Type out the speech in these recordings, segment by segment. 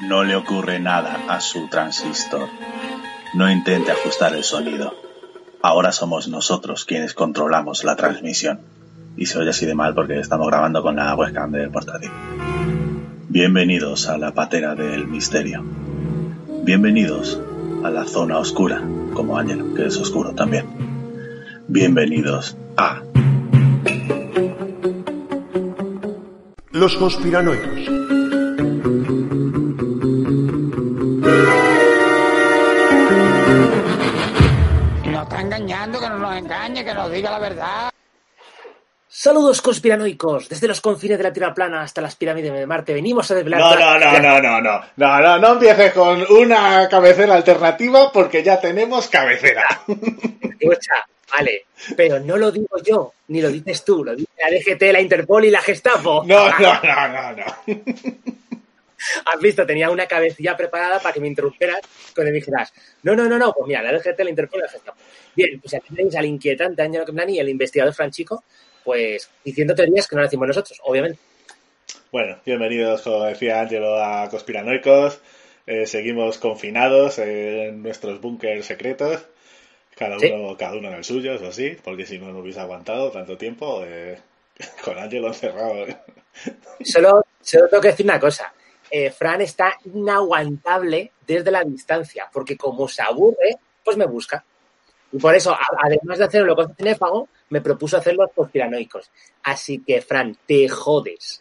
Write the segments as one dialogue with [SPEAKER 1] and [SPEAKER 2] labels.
[SPEAKER 1] No le ocurre nada a su transistor. No intente ajustar el sonido. Ahora somos nosotros quienes controlamos la transmisión. Y se oye así de mal porque estamos grabando con la webcam del portátil. Bienvenidos a la patera del misterio. Bienvenidos a la zona oscura, como Ángel, que es oscuro también. Bienvenidos a
[SPEAKER 2] Los conspiranoicos.
[SPEAKER 3] Engañando, que no nos engañe, que nos diga la verdad.
[SPEAKER 4] Saludos conspiranoicos, desde los confines de la Tierra plana hasta las pirámides de Marte venimos a desvelar...
[SPEAKER 5] No, no, no, no, no, no, no, no, no empieces con una cabecera alternativa porque ya tenemos cabecera.
[SPEAKER 4] Escucha, vale, pero no lo digo yo, ni lo dices tú, lo dice la DGT, la Interpol y la Gestapo.
[SPEAKER 5] No, no, no, no, no.
[SPEAKER 4] Has visto, tenía una cabecilla preparada para que me interrumpieras cuando me dijeras, no, no, no, no, pues mira, la DGT, la Interpol la Gestapo. Bien, pues aquí tenéis al inquietante Ángelo Camplani y el investigador Franchico, pues diciendo teorías que no decimos nosotros, obviamente.
[SPEAKER 5] Bueno, bienvenidos, como decía Ángelo, a Conspiranoicos. Eh, seguimos confinados en nuestros búnkers secretos. Cada
[SPEAKER 4] Sí.
[SPEAKER 5] uno, cada uno en el suyo, eso sí, porque si no, no hubiese aguantado tanto tiempo eh, con Ángelo encerrado.
[SPEAKER 4] Solo, solo tengo que decir una cosa. Eh, Fran está inaguantable desde la distancia, porque como se aburre, pues me busca. Y por eso, además de hacer lo con cinéfago, me propuso hacer los conspiranoicos. Así que, Fran, te jodes.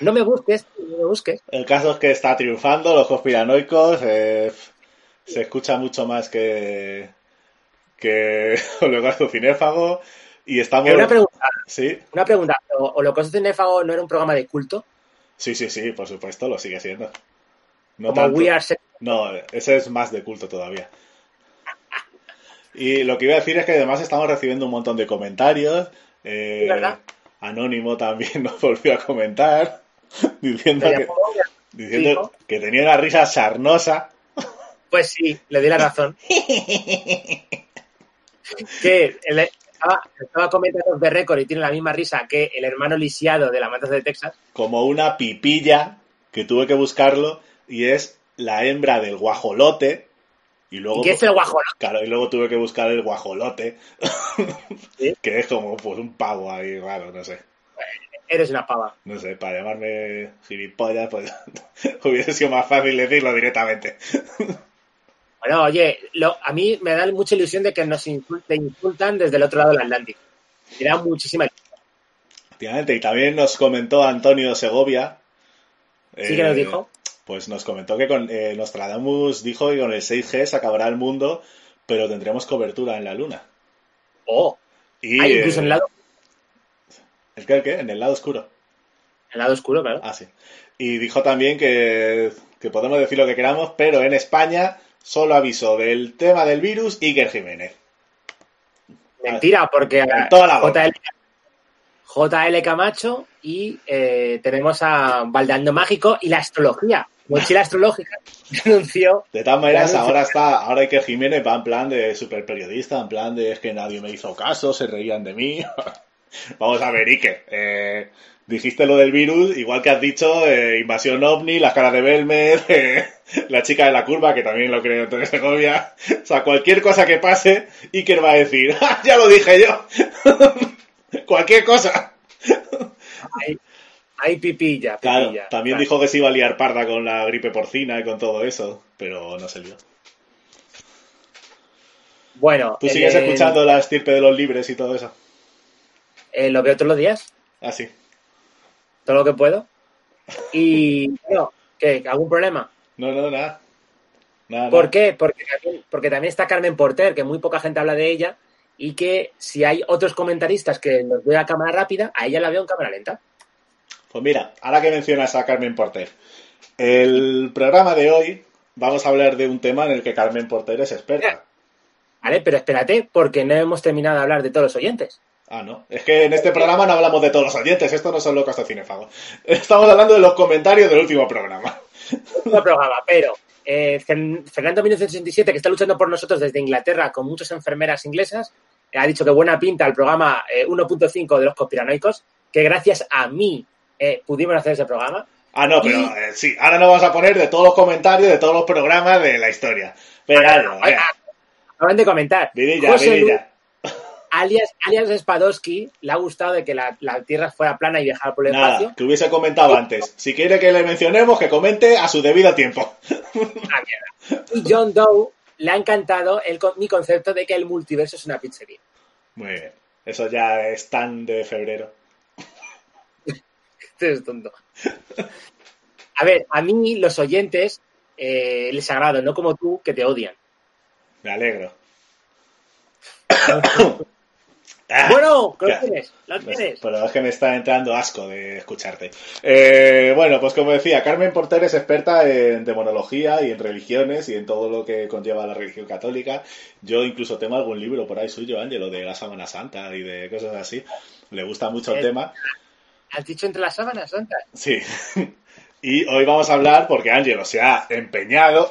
[SPEAKER 4] No me busques, no me busques.
[SPEAKER 5] El caso es que está triunfando los conspiranoicos. eh, se escucha mucho más que que Holocausto Cinéfago. Y estamos.
[SPEAKER 4] Una pregunta,
[SPEAKER 5] Sí,
[SPEAKER 4] una pregunta. ¿O Holocausto Cinéfago no era un programa de culto?
[SPEAKER 5] Sí, sí, sí, por supuesto, lo sigue siendo. No
[SPEAKER 4] como
[SPEAKER 5] tanto.
[SPEAKER 4] We Are Sex-
[SPEAKER 5] No, ese es más de culto todavía. Y lo que iba a decir es que además estamos recibiendo un montón de comentarios. eh,
[SPEAKER 4] ¿verdad?
[SPEAKER 5] Anónimo también nos volvió a comentar diciendo, que, diciendo que tenía una risa sarnosa.
[SPEAKER 4] Pues sí, le di la razón. que el- estaba, estaba comentando de récord y tiene la misma risa que el hermano lisiado de la matanza de Texas.
[SPEAKER 5] como una pipilla que tuve que buscarlo y es la hembra del guajolote y luego
[SPEAKER 4] ¿Y qué es el guajolo?
[SPEAKER 5] claro, y luego tuve que buscar el guajolote
[SPEAKER 4] ¿Sí?
[SPEAKER 5] que es como pues un pavo ahí raro no sé
[SPEAKER 4] Eres una pava.
[SPEAKER 5] no sé para llamarme gilipollas pues hubiese sido más fácil decirlo directamente
[SPEAKER 4] Bueno, oye, lo- a mí me da mucha ilusión de que nos insul- te insultan desde el otro lado del Atlántico. Me da muchísima ilusión.
[SPEAKER 5] Efectivamente, y también nos comentó Antonio Segovia
[SPEAKER 4] ¿Sí que nos dijo?
[SPEAKER 5] pues nos comentó que con eh, Nostradamus dijo que con el 6G se acabará el mundo pero tendremos cobertura en la luna
[SPEAKER 4] Oh,
[SPEAKER 5] y
[SPEAKER 4] hay incluso
[SPEAKER 5] eh,
[SPEAKER 4] en el lado,
[SPEAKER 5] ¿El qué? ¿El qué? En el lado oscuro.
[SPEAKER 4] el lado oscuro, claro.
[SPEAKER 5] Ah, sí. Y dijo también que, que podemos decir lo que queramos, pero en España solo avisó del tema del virus Iker Jiménez.
[SPEAKER 4] Mentira, porque. JL, JL Camacho y eh, tenemos a Valdeando Mágico y la astrología. Mochila astrológica denunció
[SPEAKER 5] De todas maneras, ahora está, ahora Iker Jiménez va en plan de super periodista, en plan de es que nadie me hizo caso, se reían de mí. Vamos a ver, Iker, eh, dijiste lo del virus, igual que has dicho eh, invasión ovni, las caras de Belmer, eh, la chica de la curva, que también lo creo Antonio Segovia. O sea, cualquier cosa que pase, Iker va a decir, "Ah, ya lo dije yo. cualquier cosa.
[SPEAKER 4] Hay, hay pipilla,
[SPEAKER 5] Claro, también dijo que se iba a liar parda con la gripe porcina y con todo eso, pero no se lió.
[SPEAKER 4] Bueno,
[SPEAKER 5] ¿Tú sigues
[SPEAKER 4] eh,
[SPEAKER 5] escuchando la estirpe de los libres y todo eso?
[SPEAKER 4] eh, lo veo todos los días,
[SPEAKER 5] Ah, sí.
[SPEAKER 4] Todo lo que puedo. Y, no, ¿qué? ¿Algún problema?
[SPEAKER 5] No, no, nada. Nada,
[SPEAKER 4] ¿Por
[SPEAKER 5] nada.
[SPEAKER 4] qué? Porque también, porque también está Carmen Porter, que muy poca gente habla de ella, y que si hay otros comentaristas que los veo a cámara rápida, a ella la veo en cámara lenta.
[SPEAKER 5] Pues mira, ahora que mencionas a Carmen Porter, el programa de hoy vamos a hablar de un tema en el que Carmen Porter es experta.
[SPEAKER 4] ¿Vale? Pero espérate, porque no hemos terminado de hablar de todos los oyentes.
[SPEAKER 5] Ah, no. Es que en este programa no hablamos de todos los oyentes, esto no son locos de cinefago. Estamos hablando de los comentarios del último programa.
[SPEAKER 4] Otro programa, pero eh, Fer- Fernando 1967, que está luchando por nosotros desde Inglaterra con muchas enfermeras inglesas, eh, ha dicho que buena pinta el programa eh, 1.5 de los conspiranoicos, que gracias a mí eh, pudimos hacer ese programa.
[SPEAKER 5] Ah, no, pero eh, sí, ahora nos vamos a poner de todos los comentarios de todos los programas de la historia. Venga, Ángelo,
[SPEAKER 4] Oye,
[SPEAKER 5] venga.
[SPEAKER 4] Acaban de comentar.
[SPEAKER 5] Vidilla,
[SPEAKER 4] José
[SPEAKER 5] vidilla.
[SPEAKER 4] Alias, alias Spadowski le ha gustado de que la, la Tierra fuera plana y viajara por el
[SPEAKER 5] Nada,
[SPEAKER 4] espacio.
[SPEAKER 5] que hubiese comentado antes. Si quiere que le mencionemos, que comente a su debido tiempo.
[SPEAKER 4] Ah, mierda. Y John Doe le ha encantado el, mi concepto de que el multiverso es una pizzería.
[SPEAKER 5] Muy bien. Eso ya es tan de febrero.
[SPEAKER 4] Este es tonto. A ver, a mí los oyentes eh, les agrado, no como tú, que te odian.
[SPEAKER 5] Me alegro. Ah,
[SPEAKER 4] bueno, lo tienes, lo tienes.
[SPEAKER 5] Pero es que me está entrando asco de escucharte. Eh, bueno, pues como decía, Carmen Porter es experta en demonología y en religiones y en todo lo que conlleva la religión católica. Yo incluso tengo algún libro por ahí suyo, Ángelo, de la Sábana Santa y de cosas así. Le gusta mucho el
[SPEAKER 4] Eh.
[SPEAKER 5] tema.
[SPEAKER 4] ¿Has dicho entre las sábanas santas?
[SPEAKER 5] Sí. Y hoy vamos a hablar, porque Ángelo se ha empeñado,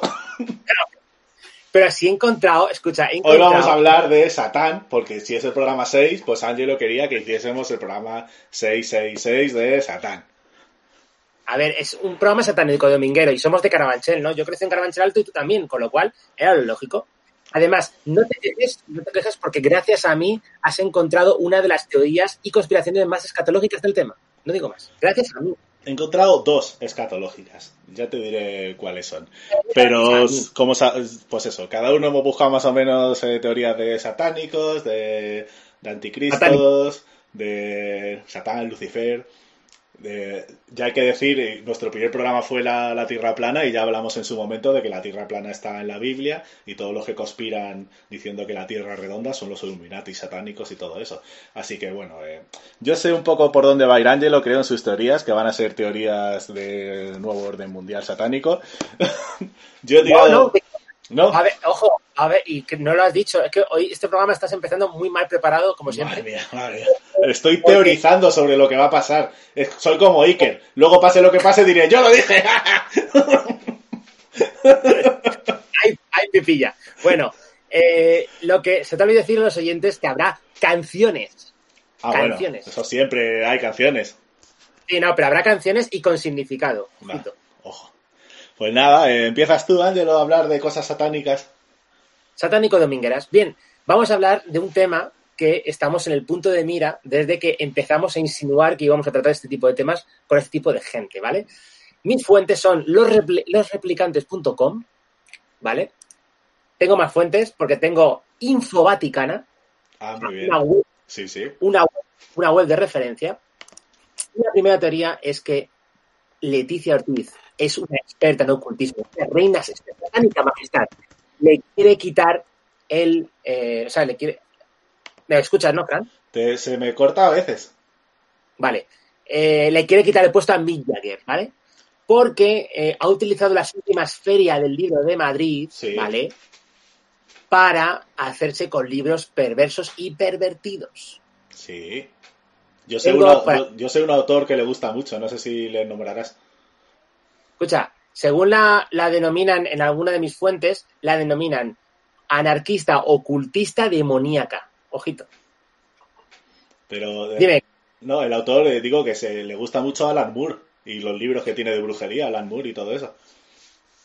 [SPEAKER 4] Pero sí he encontrado, escucha, he
[SPEAKER 5] hoy vamos a hablar de Satán, porque si es el programa 6, pues Ángelo quería que hiciésemos el programa 666 de Satán.
[SPEAKER 4] A ver, es un programa satánico dominguero y somos de Carabanchel, ¿no? Yo crecí en Carabanchel Alto y tú también, con lo cual era lo lógico. Además, no te quejes, no te quejes porque gracias a mí has encontrado una de las teorías y conspiraciones más escatológicas del tema. No digo más. Gracias a mí.
[SPEAKER 5] He encontrado dos escatológicas. Ya te diré cuáles son. Pero, como pues eso, cada uno hemos buscado más o menos eh, teorías de satánicos, de, de anticristos, de Satán, Lucifer. Ya hay que decir, eh, nuestro primer programa fue la, la Tierra plana y ya hablamos en su momento de que la Tierra plana está en la Biblia y todos los que conspiran diciendo que la Tierra es redonda son los Illuminati satánicos y todo eso. Así que bueno, eh, yo sé un poco por dónde va a ir Angelo, creo en sus teorías, que van a ser teorías de nuevo orden mundial satánico. yo digo...
[SPEAKER 4] No, no,
[SPEAKER 5] ¿no?
[SPEAKER 4] a ver, ojo, a ver, y que no lo has dicho, es que hoy este programa estás empezando muy mal preparado, como siempre.
[SPEAKER 5] Madre mía, madre mía. Estoy teorizando sobre lo que va a pasar. Soy como Iker. Luego pase lo que pase diré, yo lo dije.
[SPEAKER 4] Ay, pipilla. Bueno, eh, lo que se te olvidó decir a los oyentes que habrá canciones.
[SPEAKER 5] Ah, bueno,
[SPEAKER 4] Canciones.
[SPEAKER 5] eso siempre hay canciones.
[SPEAKER 4] Sí, no, pero habrá canciones y con significado.
[SPEAKER 5] Ojo. Pues nada, eh, empiezas tú, Ángelo, a hablar de cosas satánicas.
[SPEAKER 4] Satánico Domingueras. Bien, vamos a hablar de un tema que estamos en el punto de mira desde que empezamos a insinuar que íbamos a tratar este tipo de temas con este tipo de gente, ¿vale? Mis fuentes son los repli- losreplicantes.com, ¿vale? Tengo más fuentes porque tengo Info Vaticana,
[SPEAKER 5] Ah, muy bien.
[SPEAKER 4] una web,
[SPEAKER 5] Sí, sí.
[SPEAKER 4] una, web- una web de referencia. Y la primera teoría es que Leticia Ortiz es una experta en ocultismo, una reina satánica majestad. Le quiere quitar el. eh, o sea, le quiere. ¿Me escuchas, no, Fran?
[SPEAKER 5] Te- se me corta a veces.
[SPEAKER 4] Vale. Eh, le quiere quitar el puesto a Mick Jagger, ¿vale? Porque eh, ha utilizado las últimas ferias del libro de Madrid,
[SPEAKER 5] Sí.
[SPEAKER 4] ¿vale? Para hacerse con libros perversos y pervertidos.
[SPEAKER 5] Sí. Yo una-
[SPEAKER 4] para-
[SPEAKER 5] yo, un autor que le gusta mucho, no sé si le nombrarás.
[SPEAKER 4] Escucha, según la, la denominan en alguna de mis fuentes, la denominan anarquista ocultista demoníaca. Ojito.
[SPEAKER 5] Pero eh,
[SPEAKER 4] Dime,
[SPEAKER 5] no, el autor eh, digo que se le gusta mucho a Alan Moore y los libros que tiene de brujería, Alan Moore y todo eso.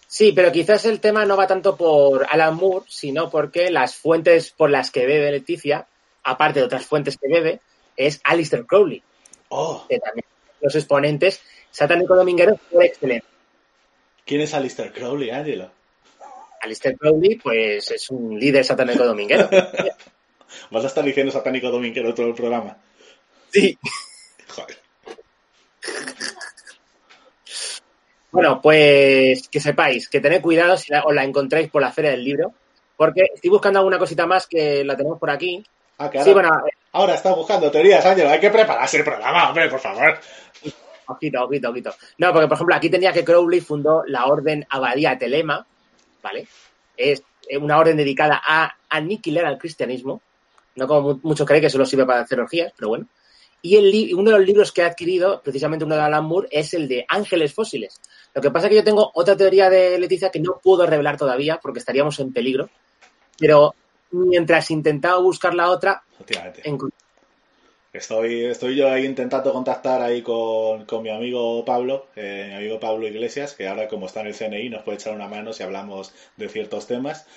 [SPEAKER 4] sí, pero quizás el tema no va tanto por Alan Moore, sino porque las fuentes por las que bebe Leticia, aparte de otras fuentes que bebe, es Alistair Crowley,
[SPEAKER 5] Oh,
[SPEAKER 4] que también los exponentes satánico domingueros por excelencia.
[SPEAKER 5] ¿quién es Alistair Crowley, Angelo?
[SPEAKER 4] Alistair Crowley, pues es un líder satánico dominguero.
[SPEAKER 5] Vas a estar diciendo satánico dominguero todo el programa.
[SPEAKER 4] Sí.
[SPEAKER 5] Joder.
[SPEAKER 4] Bueno, pues que sepáis, que tened cuidado si la- os la encontráis por la Feria del Libro, porque estoy buscando alguna cosita más que la tenemos por aquí.
[SPEAKER 5] Ah, que ahora,
[SPEAKER 4] Sí, bueno,
[SPEAKER 5] ahora está buscando teorías, Ángelo. Hay que prepararse el programa, hombre, por favor.
[SPEAKER 4] ojito, ojito, ojito. No, porque por ejemplo aquí tenía que Crowley fundó la Orden Abadía Telema, ¿vale? Es una orden dedicada a aniquilar al cristianismo, no como mu- muchos creen que solo sirve para hacer orgías, pero bueno. Y el uno de los libros que ha adquirido, precisamente uno de Alan Moore, es el de Ángeles Fósiles. Lo que pasa es que yo tengo otra teoría de Leticia que no puedo revelar todavía porque estaríamos en peligro. Pero mientras intentaba buscar la otra.
[SPEAKER 5] Estoy, estoy yo ahí intentando contactar ahí con, con mi amigo Pablo, eh, mi amigo Pablo Iglesias, que ahora como está en el CNI nos puede echar una mano si hablamos de ciertos temas.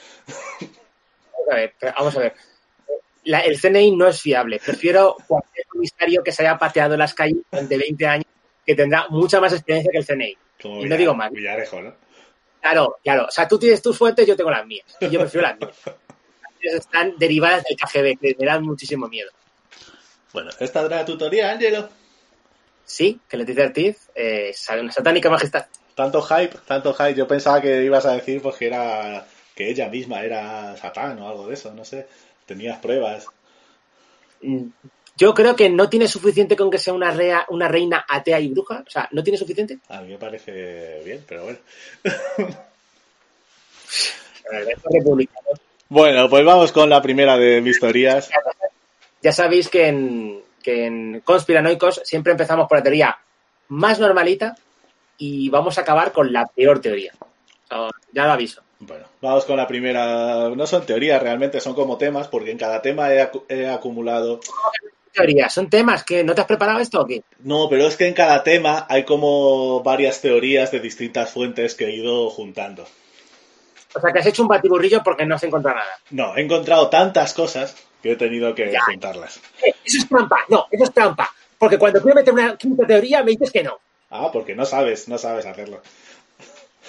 [SPEAKER 4] Vamos a ver, vamos a ver. La- el CNI no es fiable. Prefiero cualquier comisario que se haya pateado las calles durante 20 años, que tendrá mucha más experiencia que el CNI.
[SPEAKER 5] Como
[SPEAKER 4] Y no digo más.
[SPEAKER 5] Villarejo, ¿no?
[SPEAKER 4] Claro, claro. O sea, tú tienes tus fuentes, yo tengo las mías. Y yo prefiero las mías. Están derivadas del KGB, que me dan muchísimo miedo.
[SPEAKER 5] Bueno, esta era la tutoría, Ángelo.
[SPEAKER 4] Sí, que Leticia Ortiz eh, es una satánica majestad.
[SPEAKER 5] Tanto hype, tanto hype. Yo pensaba que ibas a decir pues que era que ella misma era Satán o algo de eso, no sé. Tenías pruebas.
[SPEAKER 4] Yo creo que no tiene suficiente con que sea una, rea- una reina atea y bruja. O sea, ¿no tiene suficiente?
[SPEAKER 5] A mí me parece bien, pero bueno. Bueno, pues vamos con la primera de mis teorías.
[SPEAKER 4] Ya sabéis que en, que en Conspiranoicos siempre empezamos por la teoría más normalita y vamos a acabar con la peor teoría. Ya lo aviso.
[SPEAKER 5] Bueno, vamos con la primera. No son teorías realmente, son como temas, porque en cada tema he, acu- he acumulado.
[SPEAKER 4] Teorías, son temas que no te has preparado esto o qué?
[SPEAKER 5] No, pero es que en cada tema hay como varias teorías de distintas fuentes que he ido juntando.
[SPEAKER 4] O sea, que has hecho un batiburrillo porque no has encontrado nada.
[SPEAKER 5] No, he encontrado tantas cosas que he tenido que
[SPEAKER 4] Ya.
[SPEAKER 5] juntarlas.
[SPEAKER 4] Eh, Eso es trampa. No, eso es trampa. Porque cuando quiero meter una quinta teoría me dices que no.
[SPEAKER 5] Ah, porque no sabes, no sabes hacerlo.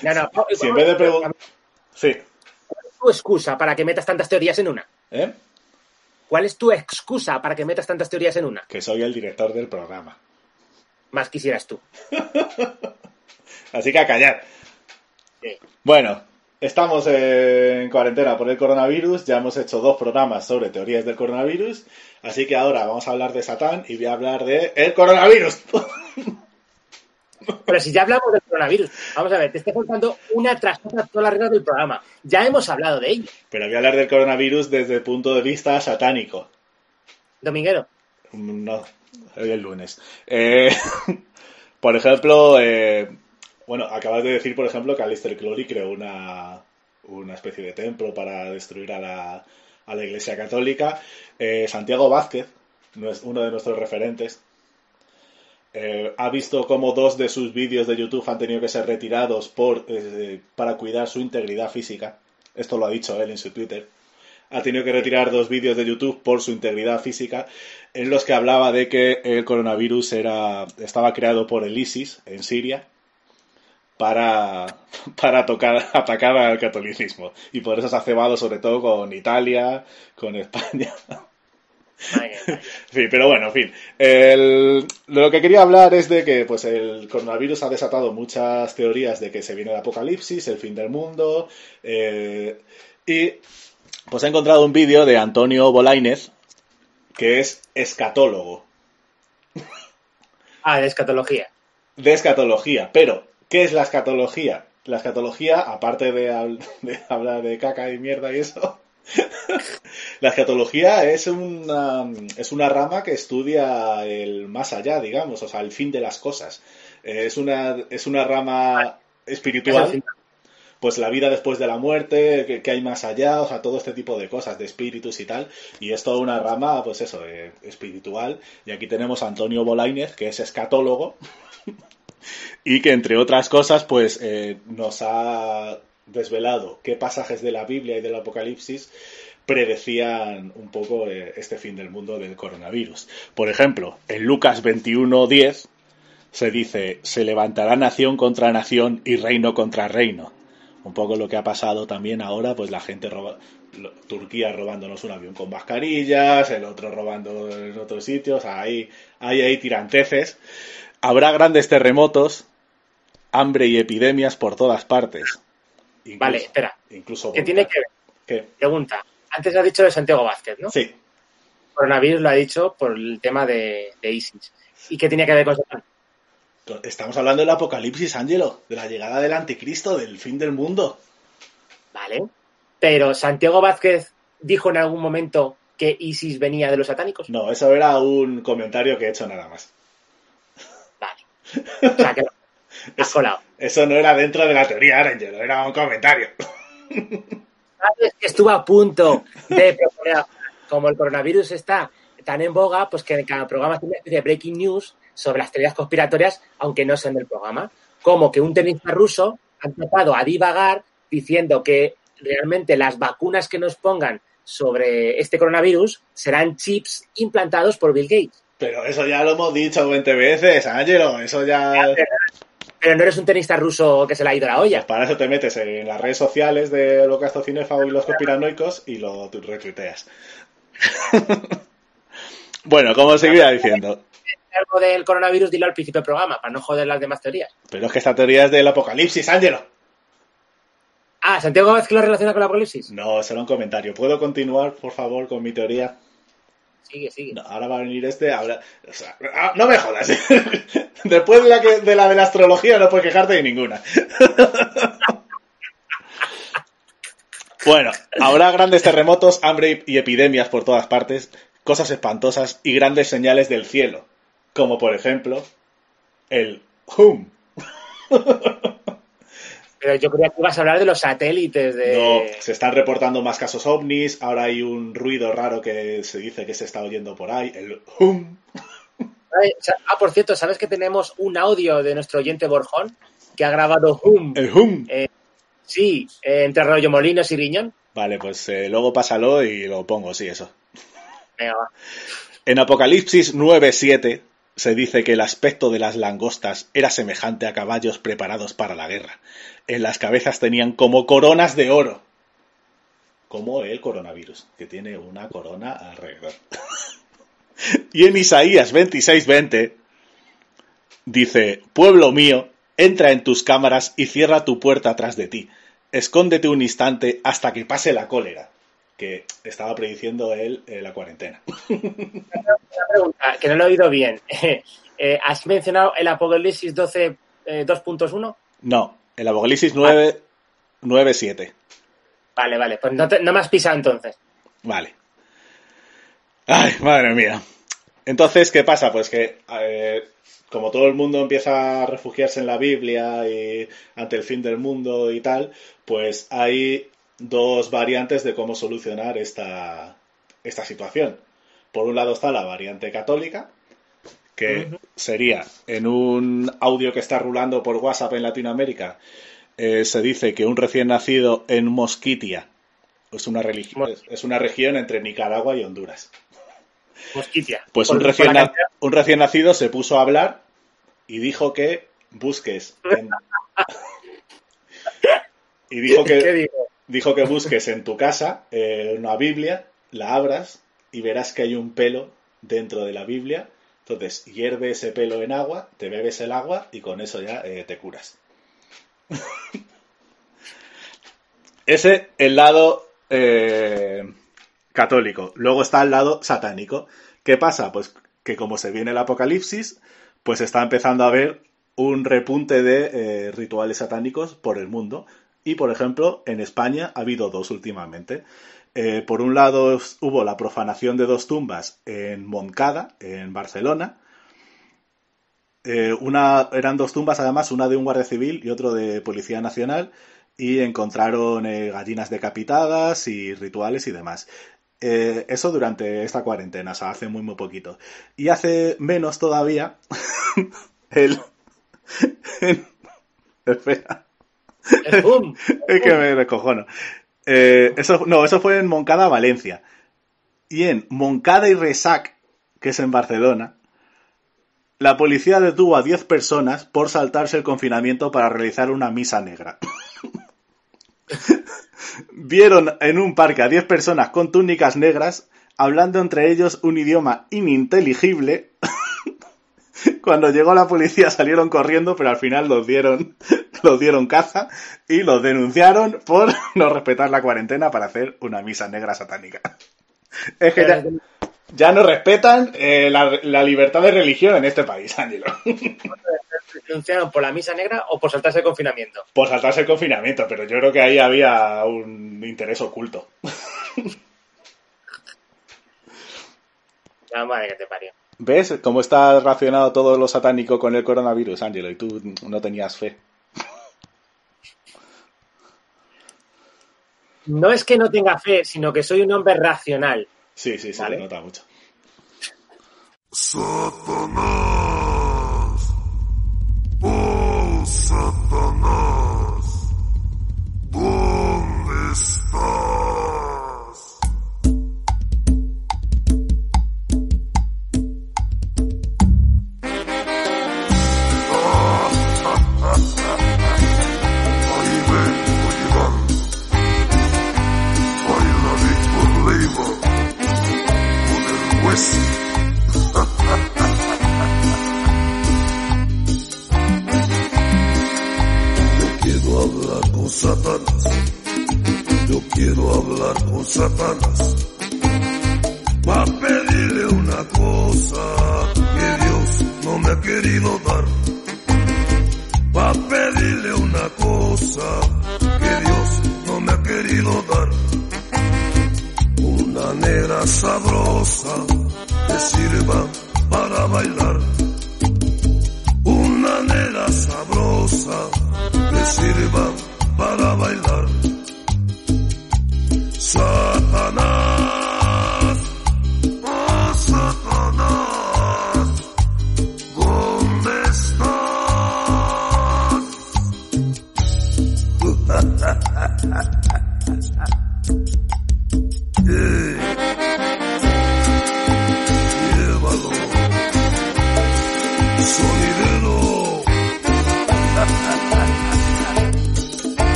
[SPEAKER 4] No, no. no,
[SPEAKER 5] Si en vez de preguntar. Sí.
[SPEAKER 4] ¿Cuál es tu excusa para que metas tantas teorías en una?
[SPEAKER 5] ¿Eh?
[SPEAKER 4] ¿Cuál es tu excusa para que metas tantas teorías en una?
[SPEAKER 5] Que soy el director del programa.
[SPEAKER 4] Más quisieras tú.
[SPEAKER 5] Así que a callar.
[SPEAKER 4] Sí.
[SPEAKER 5] Bueno, estamos en cuarentena por el coronavirus. Ya hemos hecho dos programas sobre teorías del coronavirus. Así que ahora vamos a hablar de Satán y voy a hablar de el coronavirus.
[SPEAKER 4] Pero si ya hablamos del coronavirus, vamos a ver, te estoy contando una tras otra todas las reglas del programa. Ya hemos hablado de ello,
[SPEAKER 5] Pero voy a hablar del coronavirus desde el punto de vista satánico.
[SPEAKER 4] Dominguero.
[SPEAKER 5] No, hoy es lunes. Eh, por ejemplo, eh, bueno, acabas de decir, por ejemplo, que Alistair Clory creó una, una especie de templo para destruir a la, a la Iglesia Católica. Eh, Santiago Vázquez, uno de nuestros referentes, eh, ha visto cómo dos de sus vídeos de YouTube han tenido que ser retirados por, eh, para cuidar su integridad física. Esto lo ha dicho él en su Twitter. Ha tenido que retirar dos vídeos de YouTube por su integridad física, en los que hablaba de que el coronavirus era, estaba creado por el ISIS en Siria para, para tocar, atacar al catolicismo. Y por eso se ha cebado sobre todo con Italia, con España. Sí, pero bueno, en fin. El- lo que quería hablar es de que pues, el coronavirus ha desatado muchas teorías de que se viene el apocalipsis, el fin del mundo. eh, y pues he encontrado un vídeo de Antonio Bolaínez, que es escatólogo,
[SPEAKER 4] Ah, de escatología.
[SPEAKER 5] de escatología. Pero, ¿qué es la escatología? La escatología, aparte de hablar de caca y mierda y eso, la escatología es una, es una rama que estudia el más allá, digamos, o sea, el fin de las cosas. Es una, es una rama espiritual, pues la vida después de la muerte, que, que hay más allá, o sea, todo este tipo de cosas, de espíritus y tal. Y es toda una rama, pues eso, eh, espiritual. Y aquí tenemos a Antonio Bolaínez, que es escatólogo, y que entre otras cosas, pues eh, nos ha desvelado qué pasajes de la Biblia y del Apocalipsis predecían un poco eh, este fin del mundo del coronavirus. Por ejemplo, en Lucas 21:10 se dice, se levantará nación contra nación y reino contra reino. Un poco lo que ha pasado también ahora, pues la gente roba, Turquía robándonos un avión con mascarillas, el otro robando en otros sitios, ahí hay ahí tiranteces. Habrá grandes terremotos, hambre y epidemias por todas partes. Incluso-
[SPEAKER 4] Vale, espera.
[SPEAKER 5] Incluso
[SPEAKER 4] ¿Qué tiene que ver?
[SPEAKER 5] ¿Qué?
[SPEAKER 4] Pregunta. Antes has dicho de Santiago Vázquez, ¿no?
[SPEAKER 5] Sí,
[SPEAKER 4] Coronavirus lo ha dicho por el tema de, de ISIS. ¿Y qué tiene que ver con Satán?
[SPEAKER 5] estamos hablando del apocalipsis, Ángelo, de la llegada del anticristo, del fin del mundo.
[SPEAKER 4] Vale. Pero Santiago Vázquez dijo en algún momento que ISIS venía de los satánicos.
[SPEAKER 5] No, eso era un comentario que he hecho nada más.
[SPEAKER 4] Vale. O sea, que colado.
[SPEAKER 5] Eso no era dentro de la teoría, Ángelo, era un comentario.
[SPEAKER 4] ¿Sabes que estuvo a punto de proponer, como el coronavirus está tan en boga, pues que en cada programa tiene una especie de breaking news sobre las teorías conspiratorias, aunque no sean del programa. Como que un tenista ruso ha empezado a divagar diciendo que realmente las vacunas que nos pongan sobre este coronavirus serán chips implantados por Bill Gates.
[SPEAKER 5] Pero eso ya lo hemos dicho 20 veces, Ángelo. Eso ya.
[SPEAKER 4] Pero no eres un tenista ruso que se le ha ido la olla.
[SPEAKER 5] Pues para eso te metes en las redes sociales de Holocausto Cinéfago y los conspiranoicos y lo retuiteas. bueno, como seguía diciendo.
[SPEAKER 4] Algo del coronavirus, dilo al principio del programa, para no joder las demás teorías.
[SPEAKER 5] Pero es que esta teoría es del apocalipsis, Ángelo.
[SPEAKER 4] Ah, ¿Santiago Gómez que lo relaciona con el apocalipsis?
[SPEAKER 5] No, será un comentario. ¿Puedo continuar, por favor, con mi teoría? No, ahora va a venir este. Ahora, ah, no me jodas. Después de la, de la de la astrología no puedes quejarte de ninguna. bueno, habrá grandes terremotos, hambre y epidemias por todas partes, cosas espantosas y grandes señales del cielo, como por ejemplo el hum.
[SPEAKER 4] Pero yo creía que ibas a hablar de los satélites de...
[SPEAKER 5] No, se están reportando más casos ovnis, ahora hay un ruido raro que se dice que se está oyendo por ahí, el hum.
[SPEAKER 4] Ah, por cierto, ¿sabes que tenemos un audio de nuestro oyente Borjón que ha grabado hum?
[SPEAKER 5] El hum.
[SPEAKER 4] Eh, sí, eh, entre Rollo Molinos y Riñón.
[SPEAKER 5] Vale, pues eh, luego pásalo y lo pongo, sí, eso.
[SPEAKER 4] Venga, va.
[SPEAKER 5] En Apocalipsis 9.7 se dice que el aspecto de las langostas era semejante a caballos preparados para la guerra. En las cabezas tenían como coronas de oro. Como el coronavirus, que tiene una corona alrededor. y en Isaías 26:20 dice, Pueblo mío, entra en tus cámaras y cierra tu puerta tras de ti. Escóndete un instante hasta que pase la cólera. Que estaba prediciendo él eh, la cuarentena.
[SPEAKER 4] Una pregunta, que no lo he oído bien. Eh, ¿Has mencionado el Apocalipsis 12, eh, 2.1?
[SPEAKER 5] No, el Apocalipsis 9, 9.7.
[SPEAKER 4] Vale, vale, pues no, te- no me has pisado entonces.
[SPEAKER 5] Vale. Ay, madre mía. Entonces, ¿qué pasa? Pues que eh, como todo el mundo empieza a refugiarse en la Biblia y ante el fin del mundo y tal, pues hay dos variantes de cómo solucionar esta, esta situación. Por un lado está la variante católica, que sería en un audio que está rulando por WhatsApp en Latinoamérica, eh, se dice que un recién nacido en Mosquitia es una, es- una región entre Nicaragua y Honduras.
[SPEAKER 4] Mosquitia.
[SPEAKER 5] Pues un recién, un nacido se puso a hablar y dijo que busques en- y dijo
[SPEAKER 4] ¿Qué
[SPEAKER 5] que dijo que busques en tu casa eh, una Biblia, la abras y verás que hay un pelo dentro de la Biblia. Entonces hierve ese pelo en agua, te bebes el agua y con eso ya eh, te curas. Ese el lado eh, católico. Luego está el lado satánico. ¿Qué pasa? Pues que como se viene el apocalipsis, pues está empezando a haber un repunte de eh, rituales satánicos por el mundo. Y, por ejemplo, en España ha habido dos últimamente. Eh, por un lado hubo la profanación de dos tumbas en Moncada, en Barcelona. Eh, una, eran dos tumbas, además, una de un guardia civil y otro de Policía Nacional, y encontraron eh, gallinas decapitadas y rituales y demás. Eso durante esta cuarentena, o sea, hace muy, muy poquito. Y hace menos todavía el... Espera,
[SPEAKER 4] El boom.
[SPEAKER 5] es que me descojono. Eh, eso, no, eso fue en Moncada, Valencia. Y en Moncada y Resac, que es en Barcelona, la policía detuvo a 10 personas por saltarse el confinamiento para realizar una misa negra. Vieron en un parque a 10 personas con túnicas negras hablando entre ellos un idioma ininteligible. Cuando llegó la policía salieron corriendo, pero al final los dieron, los dieron caza y los denunciaron por no respetar la cuarentena para hacer una misa negra satánica. Es que ya, ya no respetan eh, la, la libertad de religión en este país, Ángelo.
[SPEAKER 4] denunciaron por la misa negra o por saltarse el confinamiento.
[SPEAKER 5] Por saltarse el confinamiento, pero yo creo que ahí había un interés oculto.
[SPEAKER 4] La madre que te parió.
[SPEAKER 5] ¿Ves cómo está relacionado todo lo satánico con el coronavirus, Ángelo? Y tú no tenías fe.
[SPEAKER 4] no es que no tenga fe, sino que soy un hombre racional.
[SPEAKER 5] Sí, sí, sí,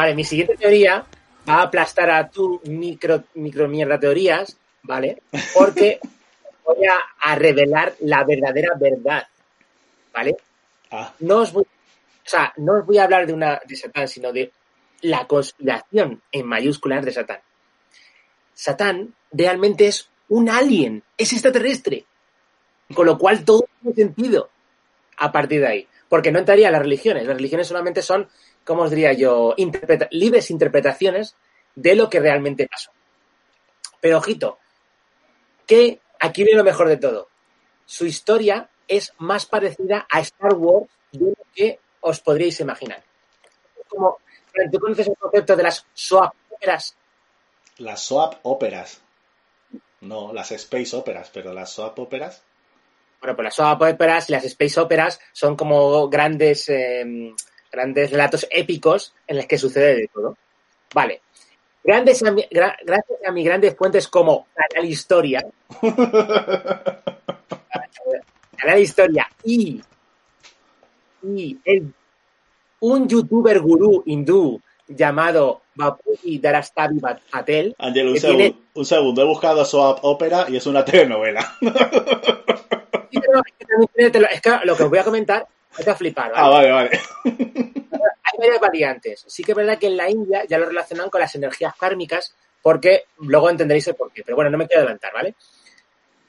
[SPEAKER 4] Vale,
[SPEAKER 6] mi
[SPEAKER 4] siguiente teoría va a aplastar a tu micro, micro mierda teorías, ¿vale? Porque voy a, a revelar la verdadera verdad, ¿vale?
[SPEAKER 5] Ah,
[SPEAKER 4] No os voy, o sea, no os voy a hablar de una de Satán, sino de la conspiración en mayúsculas de Satán. Satán realmente es un alien, es extraterrestre. Con lo cual todo tiene sentido a partir de ahí. Porque no entraría las religiones. Las religiones solamente son, ¿cómo os diría yo?, interpreta- libres interpretaciones de lo que realmente pasó. Pero ojito, que aquí viene lo mejor de todo. Su historia es más parecida a Star Wars de lo que os podríais imaginar. Como, ¿tú conoces el concepto de las soap operas?
[SPEAKER 5] las soap óperas. No, las space óperas, pero las soap óperas.
[SPEAKER 4] Bueno, pues las soap operas y las space operas son como grandes, eh, grandes relatos épicos en los que sucede de todo. Vale. Grandes a mi- gra- gracias a mis grandes fuentes como Canal Historia, Canal Historia y, y el- un youtuber gurú hindú llamado Bapuji Darastavi Patel,
[SPEAKER 5] Ángel, un,
[SPEAKER 4] tiene-
[SPEAKER 5] un segundo. He buscado soap ópera y es una telenovela.
[SPEAKER 4] Sí, pero es que también tiene telo- es que lo que os voy a comentar vais a flipar, ¿vale?
[SPEAKER 5] ah, vale, vale.
[SPEAKER 4] Hay varias variantes. Sí que es verdad que en la India ya lo relacionan con las energías kármicas porque luego entenderéis el porqué. Pero bueno, no me quiero adelantar, ¿vale?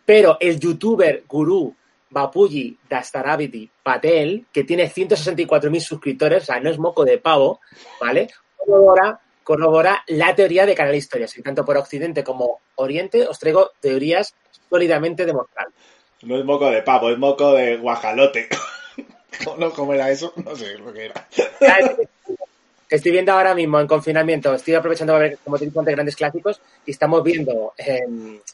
[SPEAKER 4] Pero el youtuber gurú Bapuji Dastaravidi Patel, que tiene 164.000 suscriptores, o sea, no es moco de pavo, ¿vale? Corrobora, corrobora la teoría de Canal Historias. Y tanto por Occidente como Oriente os traigo teorías sólidamente demostrables.
[SPEAKER 5] No es moco de pavo, es moco de guajalote. no, ¿Cómo era eso? No sé lo que era.
[SPEAKER 4] Que estoy viendo ahora mismo en confinamiento, estoy aprovechando para ver, como te digo, de grandes clásicos, y estamos viendo eh,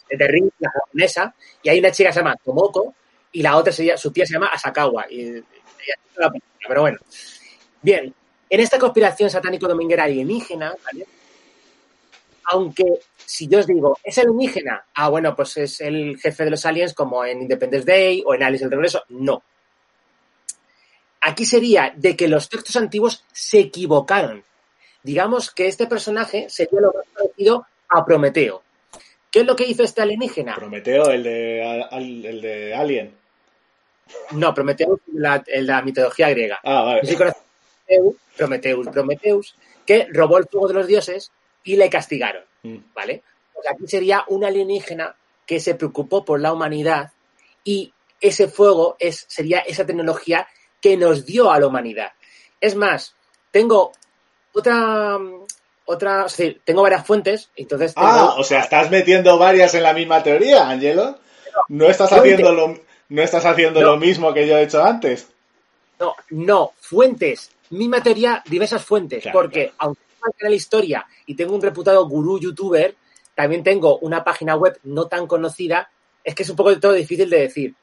[SPEAKER 4] The Ring, la japonesa, y hay una chica que se llama Tomoko, y la otra su tía se llama Asakawa. Y, y- pero bueno. Bien, en esta conspiración satánico-dominguera alienígena, ¿vale? Aunque si yo os digo, ¿es alienígena? Ah, bueno, pues es el jefe de los aliens como en Independence Day o en Alice el Regreso. No. Aquí sería de que los textos antiguos se equivocaron. Digamos que este personaje sería lo más parecido a Prometeo. ¿Qué es lo que hizo este alienígena?
[SPEAKER 5] Prometeo, el de, el de Alien.
[SPEAKER 4] No, Prometeus, la, en la mitología griega.
[SPEAKER 5] Ah, vale.
[SPEAKER 4] Sí Prometeus, Prometeus, que robó el fuego de los dioses y le castigaron,
[SPEAKER 5] Mm.
[SPEAKER 4] ¿vale? Pues aquí sería un alienígena que se preocupó por la humanidad y ese fuego es, sería esa tecnología que nos dio a la humanidad. Es más, tengo otra, otra, es decir, tengo varias fuentes, entonces tengo,
[SPEAKER 5] Ah, o sea, estás metiendo varias en la misma teoría, Angelo. No estás haciendo lo, no estás haciendo
[SPEAKER 4] No.
[SPEAKER 5] lo mismo que yo he hecho antes.
[SPEAKER 4] No, no, fuentes. Misma teoría, diversas fuentes.
[SPEAKER 5] Claro,
[SPEAKER 4] porque
[SPEAKER 5] claro.
[SPEAKER 4] aunque tengo el canal Historia y tengo un reputado gurú youtuber, también tengo una página web no tan conocida. Es que es un poco de todo difícil de decir.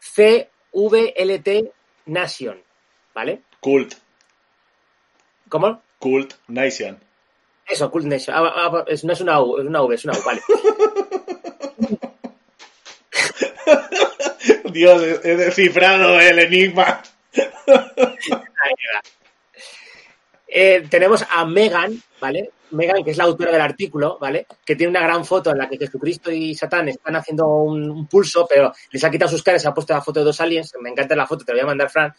[SPEAKER 4] CVLT Nation. ¿Vale?
[SPEAKER 5] Cult,
[SPEAKER 4] ¿Cómo?
[SPEAKER 5] Cult Nation.
[SPEAKER 4] Eso, Cult Nation. Ah, ah, es- no es una U, es una V, es una U, vale.
[SPEAKER 5] Dios, he he descifrado el enigma.
[SPEAKER 4] Ahí va. Eh, tenemos a Megan, ¿vale? Megan, que es la autora del artículo, ¿vale? Que tiene una gran foto en la que Jesucristo y Satán están haciendo un, pulso, pero les ha quitado sus caras, se ha puesto la foto de dos aliens, me encanta la foto, te la voy a mandar, Fran,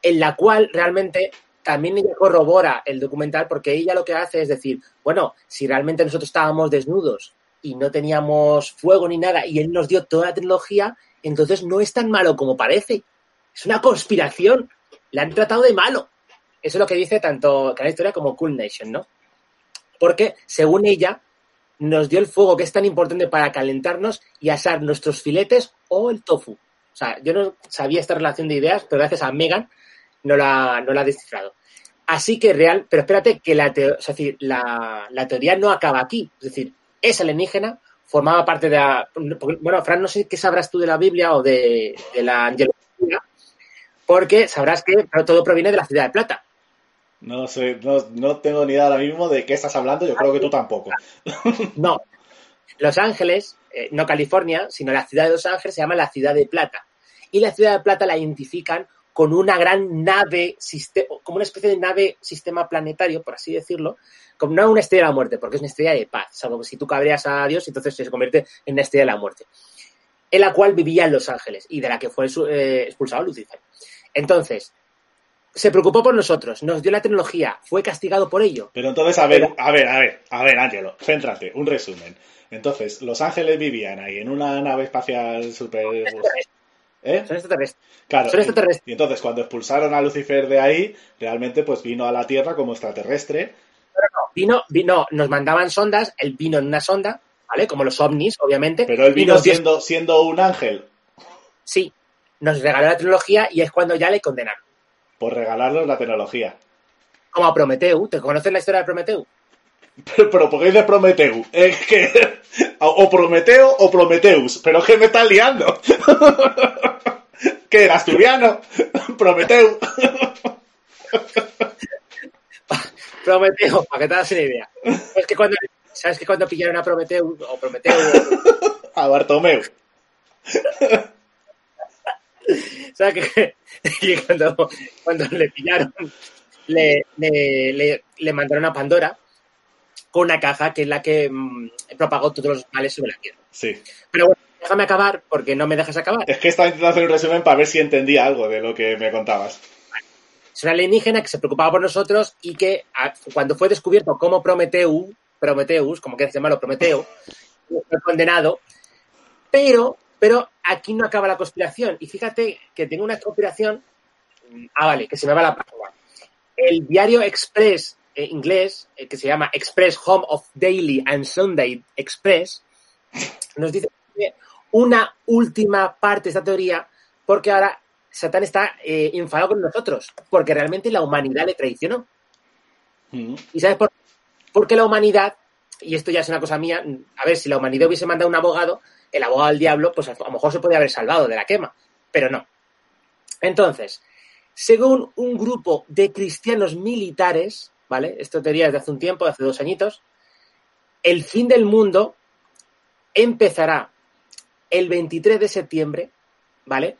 [SPEAKER 4] en la cual realmente también ella corrobora el documental porque ella lo que hace es decir, bueno, si realmente nosotros estábamos desnudos y no teníamos fuego ni nada y él nos dio toda la tecnología, entonces no es tan malo como parece. Es una conspiración. La han tratado de malo. Eso es lo que dice tanto Canal Historia como Cool Nation, ¿no? Porque, según ella, nos dio el fuego que es tan importante para calentarnos y asar nuestros filetes o el tofu. O sea, yo no sabía esta relación de ideas, pero gracias a Megan no la, no la ha descifrado. Así que real, pero espérate que la, es decir, la, la teoría no acaba aquí. Es decir, es alienígena, formaba parte de la... Bueno, Fran, no sé qué sabrás tú de la Biblia o de, de la angelología, porque sabrás que todo proviene de la ciudad de Plata.
[SPEAKER 5] No sé, no, no tengo ni idea ahora mismo de qué estás hablando, yo creo que tú tampoco.
[SPEAKER 4] No. Los Ángeles, eh, no California, sino la ciudad de Los Ángeles se llama la ciudad de Plata. Y la ciudad de Plata la identifican con una gran nave, como una especie de nave sistema planetario, por así decirlo, como no una estrella de la muerte, porque es una estrella de paz, salvo que si tú cabreas a Dios, entonces se convierte en una estrella de la muerte, en la cual vivía en Los Ángeles y de la que fue eh, expulsado Lucifer. Entonces, se preocupó por nosotros, nos dio la tecnología, fue castigado por ello.
[SPEAKER 5] Pero entonces, a ver, a ver, a ver, a ver, Ángelo, céntrate, un resumen. Entonces, Los Ángeles vivían ahí en una nave espacial super... ¿Eh?
[SPEAKER 4] Son extraterrestres.
[SPEAKER 5] Claro.
[SPEAKER 4] Son extraterrestres.
[SPEAKER 5] Y entonces, cuando expulsaron a Lucifer de ahí, realmente pues vino a la Tierra como extraterrestre.
[SPEAKER 4] Vino, vino, nos mandaban sondas, él vino en una sonda, ¿vale? Como los ovnis, obviamente.
[SPEAKER 5] Pero él vino siendo, siendo un ángel
[SPEAKER 4] Sí, nos regaló la tecnología y es cuando ya le condenaron.
[SPEAKER 5] Por regalarnos la tecnología.
[SPEAKER 4] Como a Prometeu. ¿Te conoces la historia de Prometeu?
[SPEAKER 5] Pero, pero ¿por qué dice Prometeu? Es que... O Prometeo o Prometeus. Pero es que me estás liando. ¿Qué era? ¿Asturiano? Prometeu.
[SPEAKER 4] Prometeu, para que te hagas una idea. Es que cuando, ¿Sabes que cuando pillaron a Prometeu o Prometeu
[SPEAKER 5] A Bartomeu.
[SPEAKER 4] ¿Sabes que, que cuando, cuando le pillaron, le, le, le, le mandaron a Pandora con una caja que es la que mm, propagó todos los males sobre la Tierra?
[SPEAKER 5] Sí.
[SPEAKER 4] Pero bueno, déjame acabar porque no me dejas acabar.
[SPEAKER 5] Es que estaba intentando hacer un resumen para ver si entendía algo de lo que me contabas.
[SPEAKER 4] Es una alienígena que se preocupaba por nosotros y que cuando fue descubierto como Prometeu, Prometheus, como quieras llamarlo, Prometeo, fue condenado, pero, pero aquí no acaba la conspiración. Y fíjate que tiene una conspiración, ah, vale, que se me va la página. El diario Express eh, inglés, eh, que se llama Express Home of Daily and Sunday Express, nos dice que una última parte de esta teoría, porque ahora Satán está eh, enfadado con nosotros, porque realmente la humanidad le traicionó.
[SPEAKER 5] Mm.
[SPEAKER 4] ¿Y sabes por qué? Porque la humanidad, y esto ya es una cosa mía, a ver, si la humanidad hubiese mandado un abogado, el abogado del diablo, pues a lo mejor se podría haber salvado de la quema, pero no. Entonces, según un grupo de cristianos militares, ¿vale? Esto teoría desde hace un tiempo, hace dos añitos, el fin del mundo empezará el 23 de septiembre, ¿vale?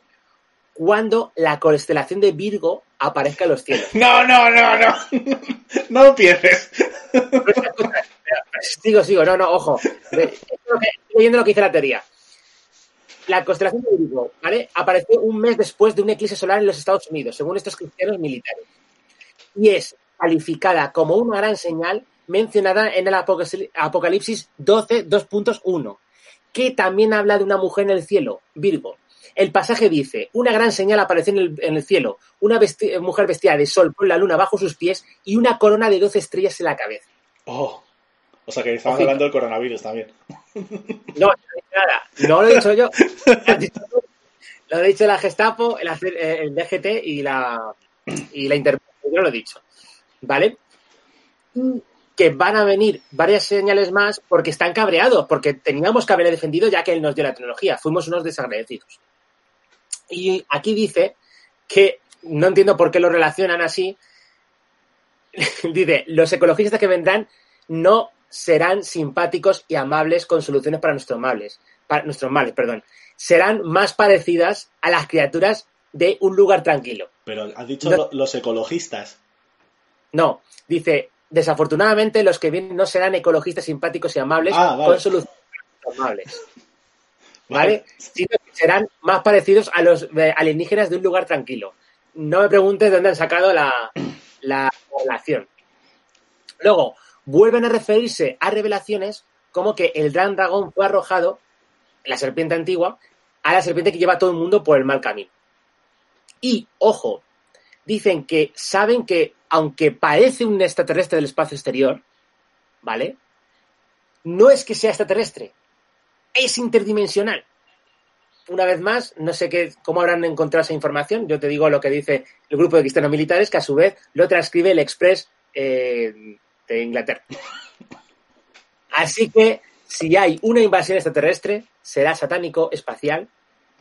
[SPEAKER 4] Cuando la constelación de Virgo aparezca en los cielos.
[SPEAKER 5] No, no, no, no. No empieces.
[SPEAKER 4] Sigo, sigo, no, no, ojo. Estoy leyendo lo que dice la teoría. La constelación de Virgo, ¿vale? Apareció un mes después de un eclipse solar en los Estados Unidos, según estos cristianos militares. Y es calificada como una gran señal mencionada en el Apoc- Apocalipsis 12, 2.1, que también habla de una mujer en el cielo, Virgo. El pasaje dice, una gran señal apareció en el, cielo, una mujer vestida de sol con la luna bajo sus pies y una corona de 12 estrellas en la cabeza.
[SPEAKER 5] Oh. O sea que estamos
[SPEAKER 4] Ojito.
[SPEAKER 5] hablando del coronavirus también.
[SPEAKER 4] No, nada, no lo he dicho yo. Lo dicho. Lo ha dicho la Gestapo, el, eh, el DGT y la, y la Interpol. Yo lo he dicho. ¿Vale? Que van a venir varias señales más porque están cabreados, porque teníamos que haberle defendido ya que él nos dio la tecnología. Fuimos unos desagradecidos. Y aquí dice que no entiendo por qué lo relacionan así. dice, los ecologistas que vendrán no serán simpáticos y amables con soluciones para nuestros males, para nuestros males, perdón. Serán más parecidas a las criaturas de un lugar tranquilo.
[SPEAKER 5] Pero has dicho
[SPEAKER 4] No.
[SPEAKER 5] los ecologistas.
[SPEAKER 4] No, dice, desafortunadamente los que vienen no serán ecologistas simpáticos y amables
[SPEAKER 5] Ah, vale.
[SPEAKER 4] con soluciones para nuestros males, ¿vale? Sino que serán más parecidos a los eh, alienígenas de un lugar tranquilo. No me preguntes de dónde han sacado la, la relación. Luego, vuelven a referirse a revelaciones como que el gran dragón fue arrojado, la serpiente antigua, a la serpiente que lleva a todo el mundo por el mal camino. Y, ojo, dicen que saben que, aunque parece un extraterrestre del espacio exterior, ¿vale? No es que sea extraterrestre, es interdimensional. Una vez más, no sé qué, cómo habrán encontrado esa información. Yo te digo lo que dice el grupo de cristianos militares, que a su vez lo transcribe el Express eh, de Inglaterra. Así que, si hay una invasión extraterrestre, será satánico espacial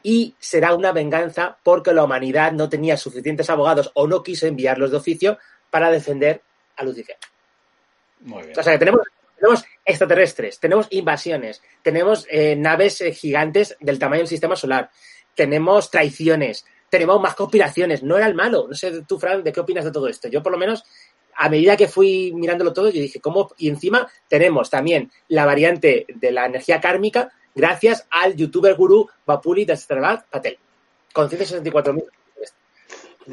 [SPEAKER 4] y será una venganza porque la humanidad no tenía suficientes abogados o no quiso enviarlos de oficio para defender a Lucifer.
[SPEAKER 5] Muy bien.
[SPEAKER 4] O sea, que tenemos, tenemos extraterrestres, tenemos invasiones, tenemos eh, naves eh, gigantes del tamaño del sistema solar, tenemos traiciones, tenemos más conspiraciones. No era el malo. No sé tú, Fran, ¿de qué opinas de todo esto? Yo, por lo menos, a medida que fui mirándolo todo, yo dije, ¿cómo? Y encima tenemos también la variante de la energía kármica gracias al youtuber gurú Bapuli Dastrabad Patel, con 164.000.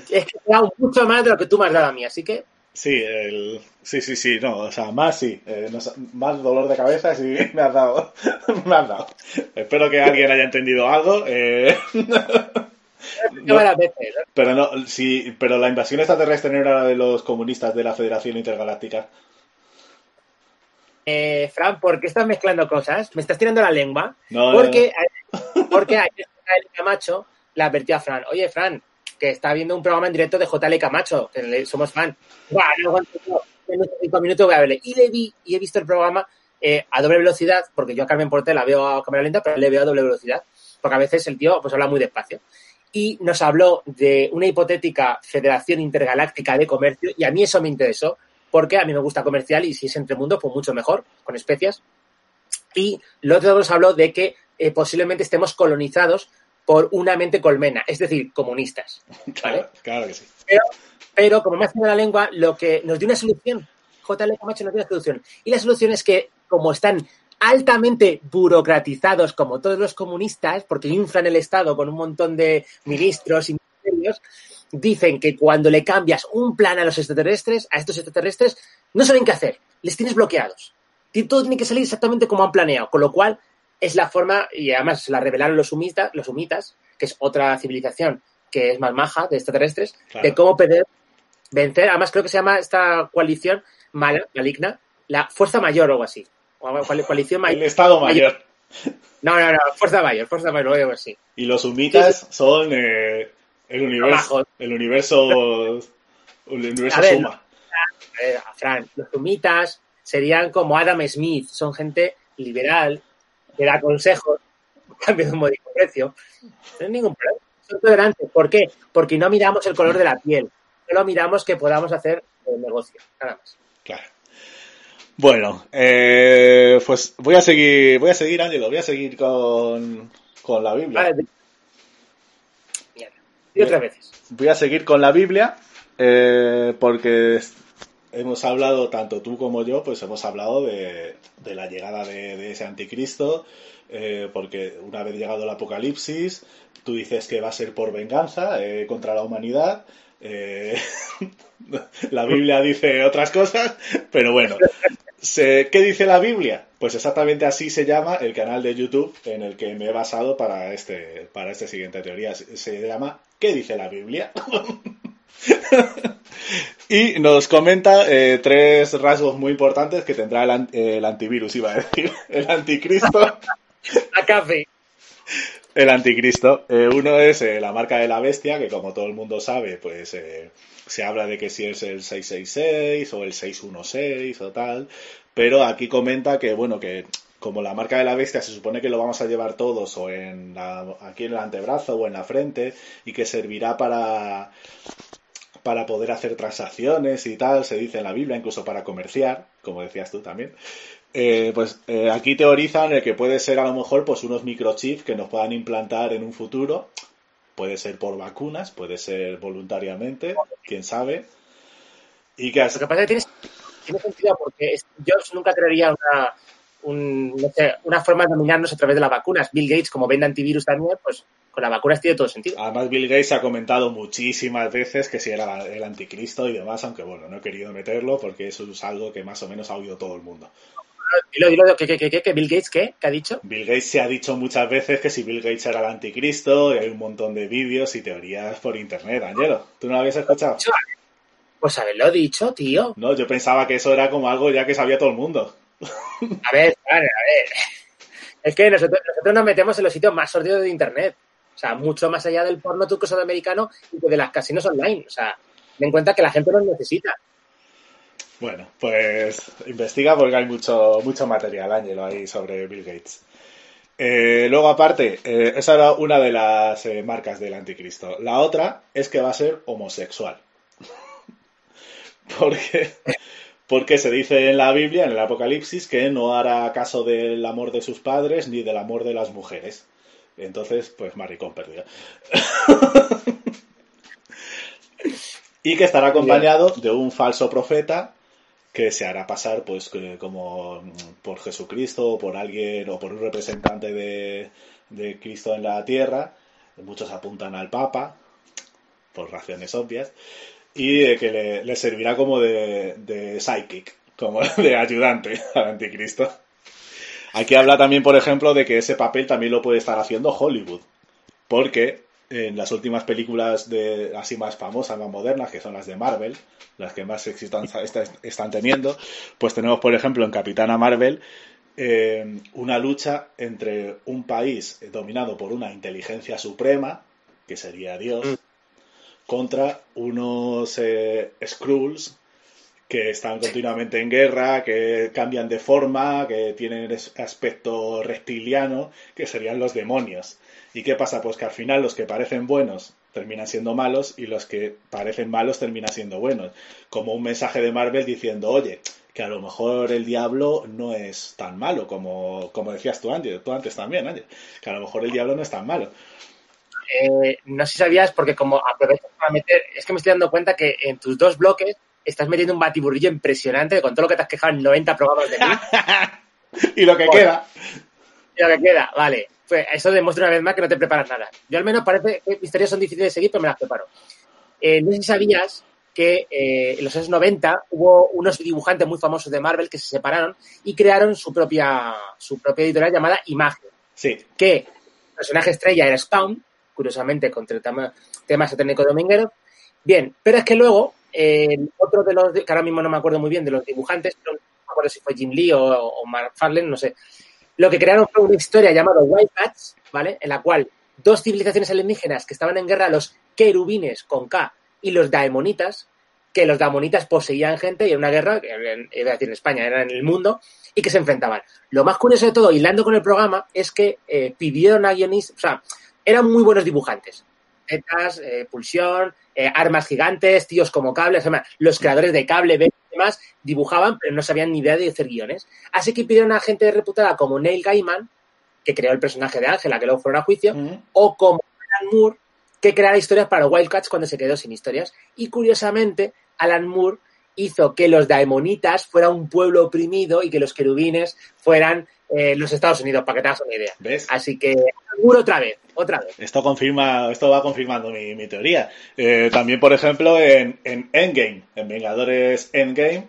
[SPEAKER 4] Es que ha dado mucho más de lo que tú me has dado a mí, así que
[SPEAKER 5] Sí, el... sí, sí, sí, no, o sea, más sí, eh, más dolor de cabeza sí me has dado, me has dado. Espero que alguien haya entendido algo, eh,
[SPEAKER 4] no. ¿no?
[SPEAKER 5] pero no, sí, pero la invasión extraterrestre no era de los comunistas de la Federación Intergaláctica.
[SPEAKER 4] Eh, Fran, ¿por qué estás mezclando cosas? ¿Me estás tirando la lengua?
[SPEAKER 5] No,
[SPEAKER 4] porque, porque ayer JL Camacho le advirtió a Fran, oye, Fran, que está viendo un programa en directo de JL Camacho, que somos fan. Buah, no en unos cinco minutos voy a verle. Y le vi y he visto el programa eh, a doble velocidad, porque yo a Carmen Porter la veo a cámara lenta, pero le veo a doble velocidad, porque a veces el tío pues habla muy despacio. Y nos habló de una hipotética Federación Intergaláctica de Comercio, y a mí eso me interesó, porque a mí me gusta comercial y si es entre mundos, pues mucho mejor, con especias. Y lo otro nos habló de que eh, posiblemente estemos colonizados por una mente colmena, es decir, comunistas. ¿vale?
[SPEAKER 5] Claro, claro que sí.
[SPEAKER 4] Pero como me ha la lengua, lo que nos dio una solución, JL Camacho nos dio una solución. Y la solución es que, como están altamente burocratizados, como todos los comunistas, porque inflan el Estado con un montón de ministros y ministerios, dicen que cuando le cambias un plan a los extraterrestres, a estos extraterrestres, no saben qué hacer, les tienes bloqueados. todo tiene que salir exactamente como han planeado, con lo cual es la forma, y además se la revelaron los sumitas, los sumitas, que es otra civilización que es más maja de extraterrestres,
[SPEAKER 5] Claro.
[SPEAKER 4] de cómo poder vencer, además creo que se llama esta coalición mala, maligna, la Fuerza Mayor o algo así.
[SPEAKER 5] El. Estado Mayor.
[SPEAKER 4] No, no, no, Fuerza Mayor, Fuerza Mayor, o algo así.
[SPEAKER 5] Y los humitas son eh, el universo. El universo. El universo
[SPEAKER 4] A ver,
[SPEAKER 5] suma.
[SPEAKER 4] A ver, Fran, los sumitas serían como Adam Smith, son gente liberal, que da consejos, a cambio de un módico precio. No hay ningún problema. Son tolerantes. ¿Por qué? Porque no miramos el color de la piel, solo miramos que podamos hacer el negocio, nada más.
[SPEAKER 5] Claro. Bueno, eh, pues voy a seguir, voy a seguir, Ángelo, voy a seguir con, con la Biblia.
[SPEAKER 4] Vale. Y otras veces.
[SPEAKER 5] Voy a seguir con la Biblia eh, porque hemos hablado, tanto tú como yo, pues hemos hablado de, de la llegada de, de ese anticristo, eh, porque una vez llegado el apocalipsis, tú dices que va a ser por venganza eh, contra la humanidad. eh, la Biblia dice otras cosas, pero bueno. ¿Qué dice la Biblia? Pues exactamente así se llama el canal de YouTube en el que me he basado para este, para esta siguiente teoría. Se, llama ¿Qué dice la Biblia? y nos comenta eh, tres rasgos muy importantes que tendrá el, el antivirus, iba a decir, el anticristo.
[SPEAKER 4] A café.
[SPEAKER 5] El anticristo. Eh, uno es eh, la marca de la bestia, que como todo el mundo sabe, pues se habla de que si es el 666 o el 616 o tal. Pero aquí comenta que, bueno, que como la marca de la bestia se supone que lo vamos a llevar todos o en la- aquí en el antebrazo o en la frente y que servirá para para poder hacer transacciones y tal, se dice en la Biblia, incluso para comerciar, como decías tú también. Eh, pues eh, aquí teorizan el que puede ser a lo mejor pues unos microchips que nos puedan implantar en un futuro. Puede ser por vacunas, puede ser voluntariamente, quién sabe. Y que
[SPEAKER 4] Lo
[SPEAKER 5] así-
[SPEAKER 4] que pasa es que tiene, tiene sentido porque Jobs nunca crearía una, un- no sé, una forma de dominarnos a través de las vacunas. Bill Gates, como vende antivirus también, pues con las vacunas tiene todo sentido.
[SPEAKER 5] además Bill Gates ha comentado muchísimas veces que si era el anticristo y demás, aunque bueno, no he querido meterlo porque eso es algo que más o menos ha oído todo el mundo.
[SPEAKER 4] Dilo, dilo, ¿qué, qué, qué, qué, qué? Bill Gates, ¿qué? ¿Qué ha dicho?
[SPEAKER 5] Bill Gates se ha dicho muchas veces que si Bill Gates era el anticristo y hay un montón de vídeos y teorías por internet, Angelo. ¿Tú no lo habías escuchado?
[SPEAKER 4] Pues haberlo dicho, tío.
[SPEAKER 5] No, yo pensaba que eso era como algo ya que sabía todo el mundo.
[SPEAKER 4] A ver, vale, a ver. Es que nosotros, nosotros nos metemos en los sitios más sordidos de Internet. O sea, mucho más allá del porno turco sudamericano y de las casinos online. O sea, ten en cuenta que la gente nos necesita.
[SPEAKER 5] Bueno, pues investiga porque hay mucho, mucho material, Ángelo, ahí sobre Bill Gates. Eh, luego, aparte, eh, esa era una de las eh, marcas del anticristo. La otra es que va a ser homosexual. porque, porque se dice en la Biblia, en el Apocalipsis, que no hará caso del amor de sus padres ni del amor de las mujeres. Entonces, pues maricón perdido. y que estará acompañado de un falso profeta que se hará pasar pues que- como mm, por Jesucristo o por alguien o por un representante de, de Cristo en la tierra. Muchos apuntan al Papa, por razones obvias, y eh, que le, le servirá como de, de psychic, como de ayudante al anticristo. Aquí habla también, por ejemplo, de que ese papel también lo puede estar haciendo Hollywood, porque en las últimas películas de así más famosas, más modernas, que son las de Marvel, las que más éxito han- está- están teniendo, pues tenemos, por ejemplo, en Capitana Marvel eh, una lucha entre un país dominado por una inteligencia suprema, que sería Dios,
[SPEAKER 4] Mm.
[SPEAKER 5] contra unos eh, Skrulls que están continuamente en guerra, que cambian de forma, que tienen aspecto reptiliano, que serían los demonios. ¿Y qué pasa? Pues que al final los que parecen buenos terminan siendo malos y los que parecen malos terminan siendo buenos. Como un mensaje de Marvel diciendo, oye, que a lo mejor el diablo no es tan malo como, como decías tú antes, tú antes también, Ángel, que a lo mejor el diablo no es tan malo.
[SPEAKER 4] Eh, no sé si sabías, porque como aprovechas para meter, es que me estoy dando cuenta que en tus dos bloques estás metiendo un batiburrillo impresionante con todo lo que te has quejado en 90 programas de mí.
[SPEAKER 5] y lo que queda,
[SPEAKER 4] y lo que queda, vale. Pues eso demuestra una vez más que no te preparas nada. Yo al menos parece que mis historias son difíciles de seguir, pero me las preparo. Eh, no sé si sabías que eh, en los años 90 hubo unos dibujantes muy famosos de Marvel que se separaron y crearon su propia, su propia editorial llamada Imagen,
[SPEAKER 5] Sí,
[SPEAKER 4] que el personaje estrella era Spawn, curiosamente con el tema, tema satánico dominguero. Bien, pero es que luego, eh, otro de los, que ahora mismo no me acuerdo muy bien de los dibujantes, no me acuerdo si fue Jim Lee o, o Mark Farlane, no sé, lo que crearon fue una historia llamada Wildcats, ¿vale? En la cual dos civilizaciones alienígenas que estaban en guerra, los querubines con K y los daemonitas, que los daemonitas poseían gente y era una guerra, decir en España, era en el mundo, y que se enfrentaban. Lo más curioso de todo, hilando con el programa, es que eh, pidieron a guionistas, o sea, eran muy buenos dibujantes. Tetas, eh, pulsión, eh, armas gigantes, tíos como además, los creadores de cable, demás, dibujaban, pero no sabían ni idea de hacer guiones. Así que pidieron a gente reputada como Neil Gaiman, que creó el personaje de Ángela, que luego fueron a juicio,
[SPEAKER 5] Ujú.
[SPEAKER 4] o como Alan Moore, que creara historias para Wildcats cuando se quedó sin historias. Y curiosamente, Alan Moore hizo que los daemonitas fueran un pueblo oprimido y que los querubines fueran eh, los Estados Unidos, para que te hagas una idea.
[SPEAKER 5] ¿ves?
[SPEAKER 4] Así que, Moore otra vez, otra vez.
[SPEAKER 5] Esto confirma, esto va confirmando mi, mi teoría. Eh, también, por ejemplo, en, en Endgame, en Vengadores Endgame,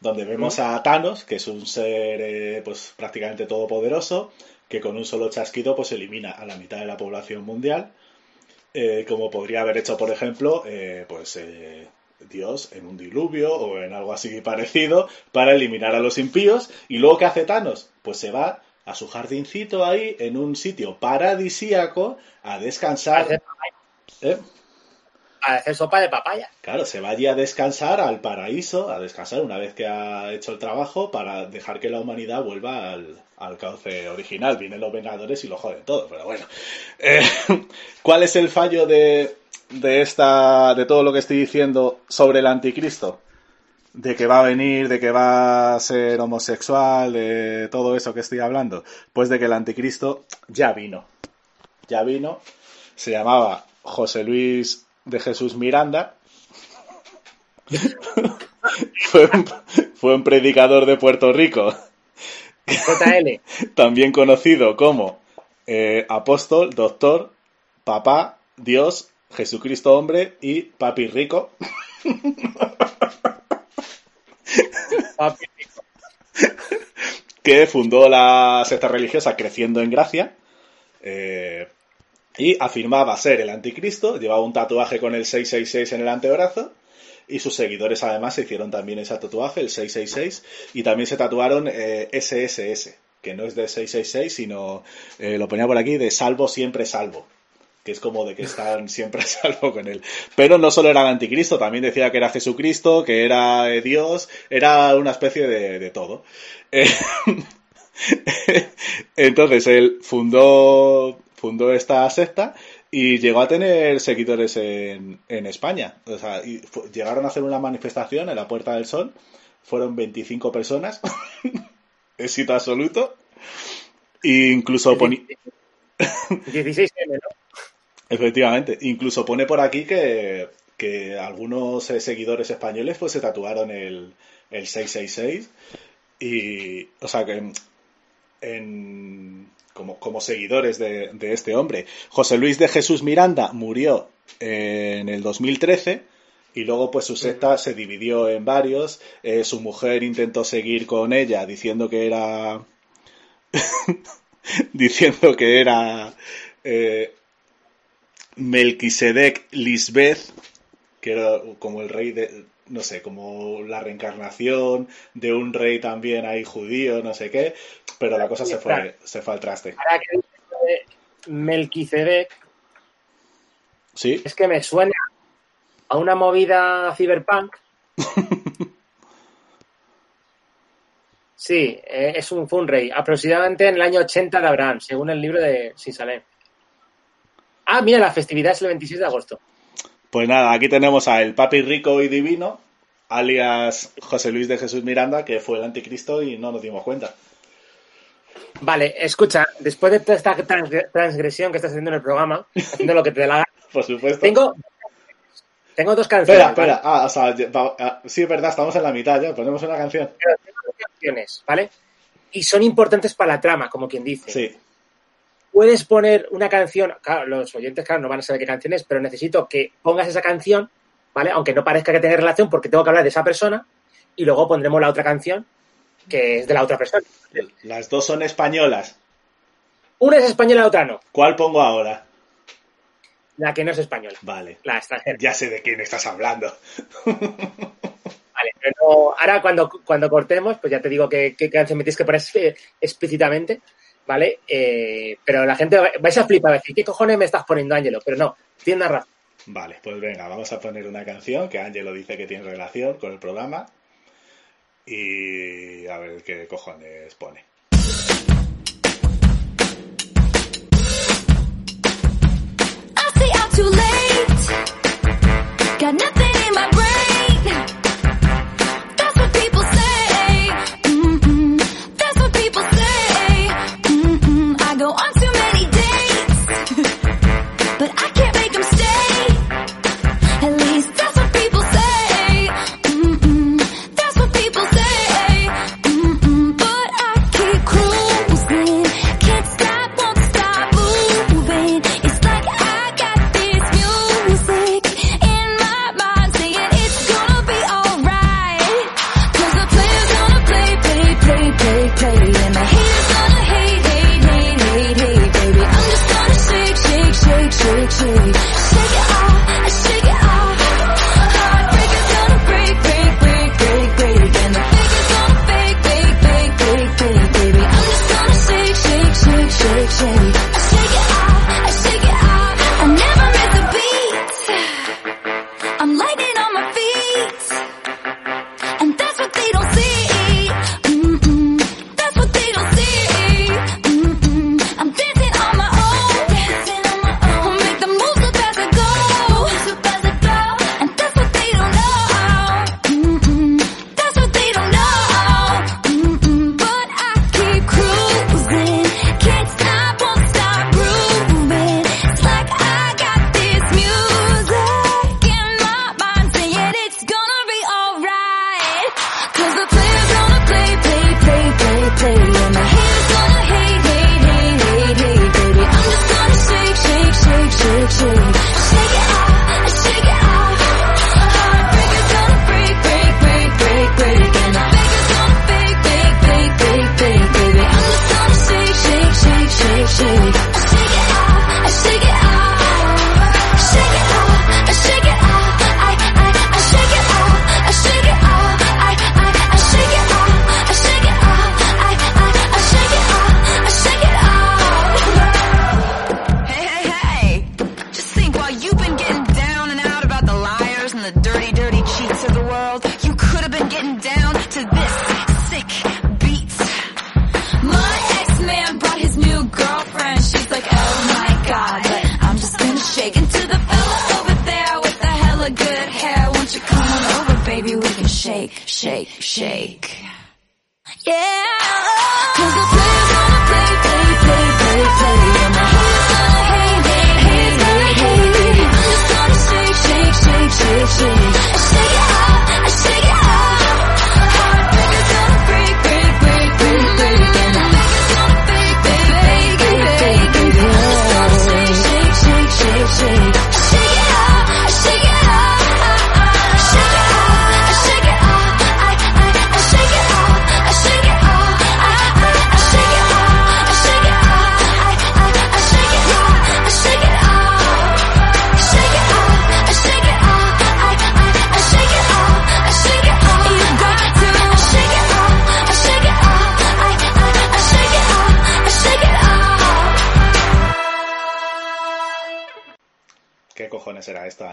[SPEAKER 5] donde vemos a Thanos, que es un ser eh, pues prácticamente todopoderoso, que con un solo chasquido pues elimina a la mitad de la población mundial, eh, como podría haber hecho, por ejemplo, eh, pues eh, Dios en un diluvio o en algo así parecido para eliminar a los impíos. Y luego, ¿qué hace Thanos? Pues se va a su jardincito ahí, en un sitio paradisíaco, a descansar. ¿eh?
[SPEAKER 4] a hacer sopa de papaya.
[SPEAKER 5] Claro, se va allí a descansar al paraíso, a descansar una vez que ha hecho el trabajo para dejar que la humanidad vuelva al, al cauce original. Vienen los Vengadores y lo joden todo, pero bueno. Eh, ¿Cuál es el fallo de, de esta, de todo lo que estoy diciendo sobre el anticristo? De que va a venir, de que va a ser homosexual, de todo eso que estoy hablando. Pues de que el anticristo ya vino. Ya vino. Se llamaba José Luis de Jesús Miranda. fue, un, fue un predicador de Puerto Rico,
[SPEAKER 4] JL.
[SPEAKER 5] también conocido como eh, apóstol, doctor, papá, Dios, Jesucristo hombre y papi rico.
[SPEAKER 4] Papi,
[SPEAKER 5] que fundó la secta religiosa Creciendo en Gracia eh, y afirmaba ser el anticristo, llevaba un tatuaje con el 666 en el antebrazo y sus seguidores además se hicieron también ese tatuaje, el 666, y también se tatuaron eh, SSS, que no es de 666, sino, eh, lo ponía por aquí, de salvo siempre salvo que es como de que están siempre a salvo con él. Pero no solo era el anticristo, también decía que era Jesucristo, que era eh, Dios, era una especie de, de todo. Eh, Entonces él fundó, fundó esta secta y llegó a tener seguidores en, en España. O sea, y llegaron a hacer una manifestación en la Puerta del Sol. Fueron 25 personas. Éxito absoluto. E incluso poni-
[SPEAKER 4] 16 M, ¿no?
[SPEAKER 5] Efectivamente, incluso pone por aquí que, que algunos eh, seguidores españoles pues se tatuaron el, el 666 y, o sea, que en, como, como seguidores de, de este hombre. José Luis de Jesús Miranda murió en el 2013 y luego pues su secta se dividió en varios. Eh, su mujer intentó seguir con ella diciendo que era... diciendo que era... eh, Melquisedec Lisbeth, que era como el rey de, no sé, como la reencarnación de un rey también ahí judío, no sé qué, pero la cosa se fue, se fue al traste.
[SPEAKER 4] Ahora que dices lo de Melquisedec,
[SPEAKER 5] ¿Sí?
[SPEAKER 4] es que me suena a una movida cyberpunk. Sí, eh, es un, fue un rey, aproximadamente en el año 80 de Abraham, según el libro de Sisalem. Ah, mira, la festividad es el 26 de agosto.
[SPEAKER 5] Pues nada, aquí tenemos a el papi rico y divino, alias José Luis de Jesús Miranda, que fue el anticristo y no nos dimos cuenta.
[SPEAKER 4] Vale, escucha, después de toda esta trans- transgresión que estás haciendo en el programa, haciendo lo que te dé la gana,
[SPEAKER 5] Por supuesto.
[SPEAKER 4] tengo, tengo dos canciones.
[SPEAKER 5] Espera, espera,
[SPEAKER 4] ¿vale?
[SPEAKER 5] ah, o sea, ah, sí, es verdad, estamos en la mitad ya, ponemos una canción.
[SPEAKER 4] Pero tengo dos canciones, ¿vale? Y son importantes para la trama, como quien dice.
[SPEAKER 5] Sí,
[SPEAKER 4] puedes poner una canción, claro, los oyentes, claro, no van a saber qué canción es, pero necesito que pongas esa canción, ¿vale? Aunque no parezca que tenga relación, porque tengo que hablar de esa persona, y luego pondremos la otra canción, que es de la otra persona.
[SPEAKER 5] Las dos son españolas.
[SPEAKER 4] Una es española, la otra no.
[SPEAKER 5] ¿Cuál pongo ahora?
[SPEAKER 4] La que no es española.
[SPEAKER 5] Vale.
[SPEAKER 4] La extranjera.
[SPEAKER 5] Ya sé de quién estás hablando.
[SPEAKER 4] vale, pero ahora cuando, cuando cortemos, pues ya te digo qué canción me que poner eh, explícitamente. ¿vale? Eh, pero la gente vais a flipar, a decir, ¿qué cojones me estás poniendo, Ángelo? Pero no, tiene razón.
[SPEAKER 5] Vale, pues venga, vamos a poner una canción que Ángelo dice que tiene relación con el programa y a ver qué cojones pone.
[SPEAKER 7] I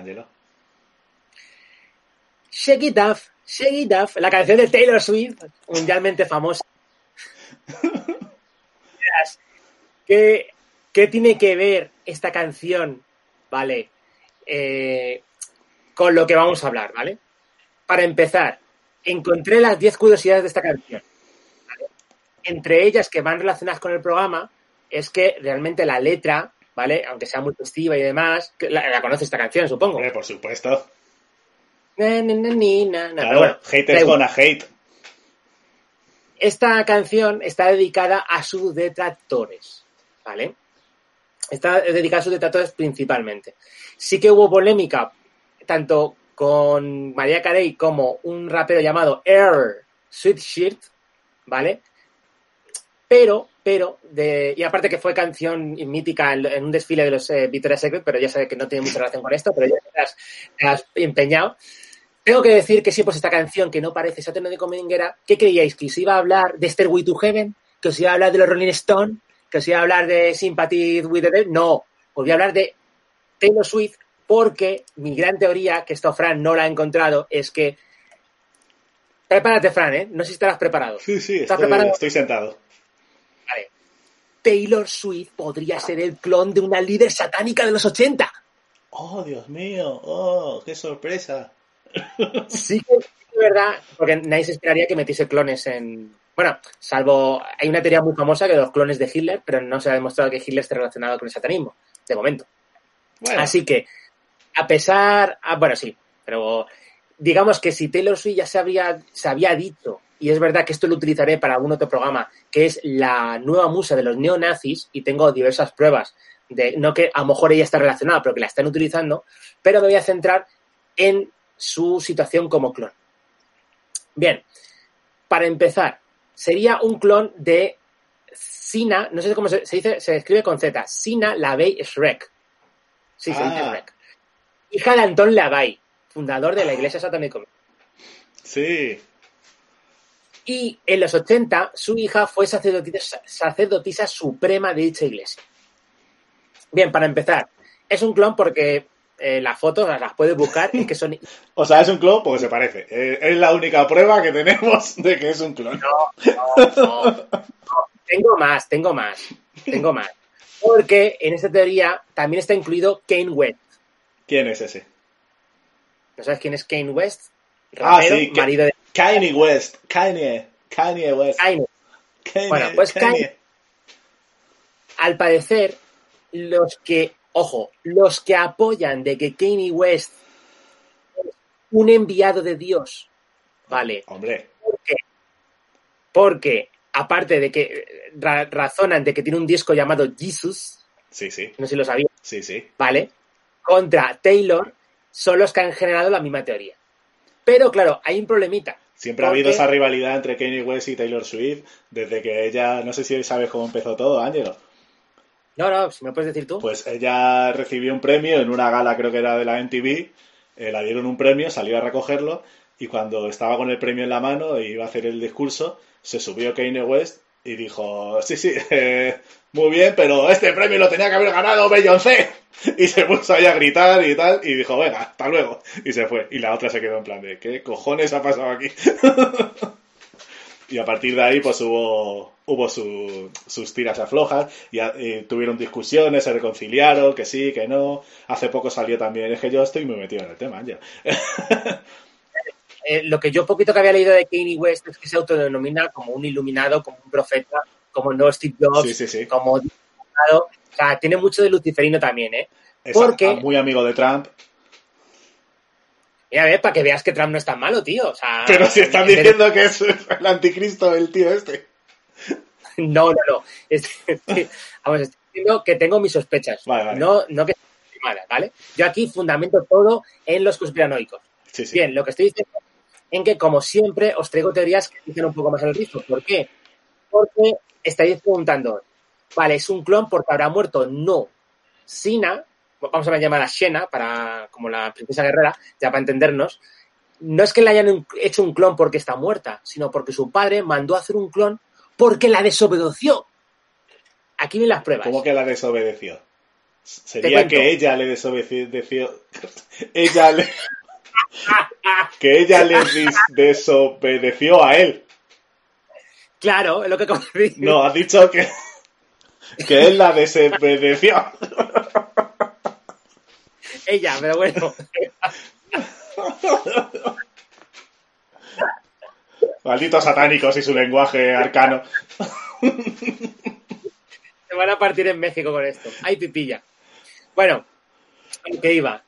[SPEAKER 5] Angelo.
[SPEAKER 4] Shake it up. La canción de Taylor Swift, mundialmente famosa. ¿Qué, ¿Qué, tiene que ver esta canción, vale, eh, con lo que vamos a hablar, vale? Para empezar, encontré las 10 curiosidades de esta canción. Entre ellas que van relacionadas con el programa es que realmente la letra ¿vale? Aunque sea muy festiva y demás. La, la conoces esta canción, supongo.
[SPEAKER 5] Por supuesto. Claro,
[SPEAKER 4] bueno,
[SPEAKER 5] gonna hate.
[SPEAKER 4] Esta canción está dedicada a sus detractores, ¿vale? Está dedicada a sus detractores principalmente. Sí que hubo polémica, tanto con María Carey como un rapero llamado Air Sweatshirt, ¿vale? Pero, pero, de, y aparte que fue canción mítica en, en un desfile de los eh, Victoria's Secret, pero ya sé que no tiene mucha relación con esto, pero ya te has, te has empeñado. Tengo que decir que sí, pues esta canción que no parece Saturno de Cominguera, ¿qué creíais? ¿Que os iba a hablar de Stairway to Heaven? ¿Que os iba a hablar de los Rolling Stone? ¿Que os iba a hablar de Sympathy with the Devil? No, os voy a hablar de Taylor Swift porque mi gran teoría, que esto Fran no la ha encontrado, es que... Prepárate, Fran, ¿eh? No sé si estarás preparado.
[SPEAKER 5] Sí, sí,
[SPEAKER 4] ¿Estás
[SPEAKER 5] estoy,
[SPEAKER 4] preparado?
[SPEAKER 5] estoy sentado.
[SPEAKER 4] Taylor Swift podría ser el clon de una líder satánica de los 80.
[SPEAKER 5] Oh, Dios mío, oh, qué sorpresa.
[SPEAKER 4] Sí es verdad, porque nadie se esperaría que metiese clones en... Bueno, salvo... Hay una teoría muy famosa que de los clones de Hitler, pero no se ha demostrado que Hitler esté relacionado con el satanismo, de momento.
[SPEAKER 5] Bueno,
[SPEAKER 4] Así que, a pesar... ah, bueno, sí, pero digamos que si Taylor Swift ya se, habría, se había dicho, y es verdad que esto lo utilizaré para algún otro programa, que es la nueva musa de los neonazis, y tengo diversas pruebas de, no que a lo mejor ella está relacionada, pero que la están utilizando, pero me voy a centrar en su situación como clon. Bien, para empezar, sería un clon de Sina, no sé cómo se, se dice, se escribe con Z, Sina Lavey Shrek. Sí, se dice
[SPEAKER 5] Ah.
[SPEAKER 4] Shrek. Hija de Anton Lavey, fundador de la Iglesia Satánica.
[SPEAKER 5] sí.
[SPEAKER 4] Y en los 80, su hija fue sacerdotisa, sacerdotisa suprema de dicha iglesia. Bien, para empezar, es un clon porque eh, las fotos las, puedes buscar y que son
[SPEAKER 5] O sea, es un clon porque se parece. Eh, es la única prueba que tenemos de que es un clon.
[SPEAKER 4] No, no, no. Tengo más, tengo más, tengo más. Porque en esta teoría también está incluido Kane West.
[SPEAKER 5] ¿Quién es ese?
[SPEAKER 4] ¿No sabes quién es Kane West?
[SPEAKER 5] Ah, sí, que-
[SPEAKER 4] marido de
[SPEAKER 5] Kanye West. Kanye. Kanye West.
[SPEAKER 4] Kanye.
[SPEAKER 5] Kanye,
[SPEAKER 4] Bueno, pues
[SPEAKER 5] Kanye.
[SPEAKER 4] Al parecer, los que, ojo, los que apoyan de que Kanye West es un enviado de Dios, ¿vale?
[SPEAKER 5] Hombre,
[SPEAKER 4] ¿Por qué? Porque, aparte de que ra- razonan de que tiene un disco llamado Jesus,
[SPEAKER 5] sí, sí.
[SPEAKER 4] no sé si lo sabía,
[SPEAKER 5] Sí, sí.
[SPEAKER 4] ¿vale? Contra Taylor, son los que han generado la misma teoría. Pero claro, hay un problemita.
[SPEAKER 5] Siempre ha habido esa rivalidad entre Kanye West y Taylor Swift desde que ella, no sé si sabes cómo empezó todo, Ángelo.
[SPEAKER 4] No, no, si me puedes decir tú.
[SPEAKER 5] Pues ella recibió un premio en una gala, creo que era de la MTV, eh, la dieron un premio, salió a recogerlo y cuando estaba con el premio en la mano e iba a hacer el discurso, se subió Kanye West y dijo, sí, sí, eh, muy bien, pero este premio lo tenía que haber ganado Beyoncé. Y se puso ahí a gritar y tal, y dijo, venga, hasta luego. Y se fue. Y la otra se quedó en plan de, ¿qué cojones ha pasado aquí? y a partir de ahí, pues hubo, hubo su- sus tiras aflojas y, y tuvieron discusiones, se reconciliaron, que sí, que no. Hace poco salió también, es que yo estoy muy metido en el tema, Ángel.
[SPEAKER 4] Eh, lo que yo poquito que había leído de Kanye West es que se autodenomina como un iluminado, como un profeta, como no Steve Jobs,
[SPEAKER 5] Sí, sí, sí.
[SPEAKER 4] como. O sea, tiene mucho de luciferino también, ¿eh?
[SPEAKER 5] Es
[SPEAKER 4] Porque-
[SPEAKER 5] muy amigo de Trump.
[SPEAKER 4] Mira, a ver, para que veas que Trump no es tan malo, tío. O sea,
[SPEAKER 5] Pero si están
[SPEAKER 4] de-
[SPEAKER 5] diciendo que es el anticristo el tío este.
[SPEAKER 4] No, no, no. Vamos, estoy diciendo que tengo mis sospechas.
[SPEAKER 5] Vale, vale.
[SPEAKER 4] No, no que sean malas, ¿vale? Yo aquí fundamento todo en los conspiranoicos.
[SPEAKER 5] Sí, sí.
[SPEAKER 4] Bien, lo que estoy diciendo en que, como siempre, os traigo teorías que dicen un poco más el rizo. ¿Por qué? Porque estáis preguntando, vale, ¿es un clon porque habrá muerto? No. Sina, vamos a llamar a Shena, para, como la princesa guerrera, ya para entendernos, no es que le hayan hecho un clon porque está muerta, sino porque su padre mandó a hacer un clon porque la desobedeció. Aquí vienen las pruebas.
[SPEAKER 5] ¿Cómo que la desobedeció? Sería que ella le desobedeció. ella le. que ella le desobedeció a él.
[SPEAKER 4] Claro, es lo que acabo de decir.
[SPEAKER 5] No, has dicho que. que él la desobedeció.
[SPEAKER 4] Ella, pero bueno.
[SPEAKER 5] Malditos satánicos y su lenguaje arcano.
[SPEAKER 4] Se van a partir en México con esto. Ay, pipilla. Bueno, que iba.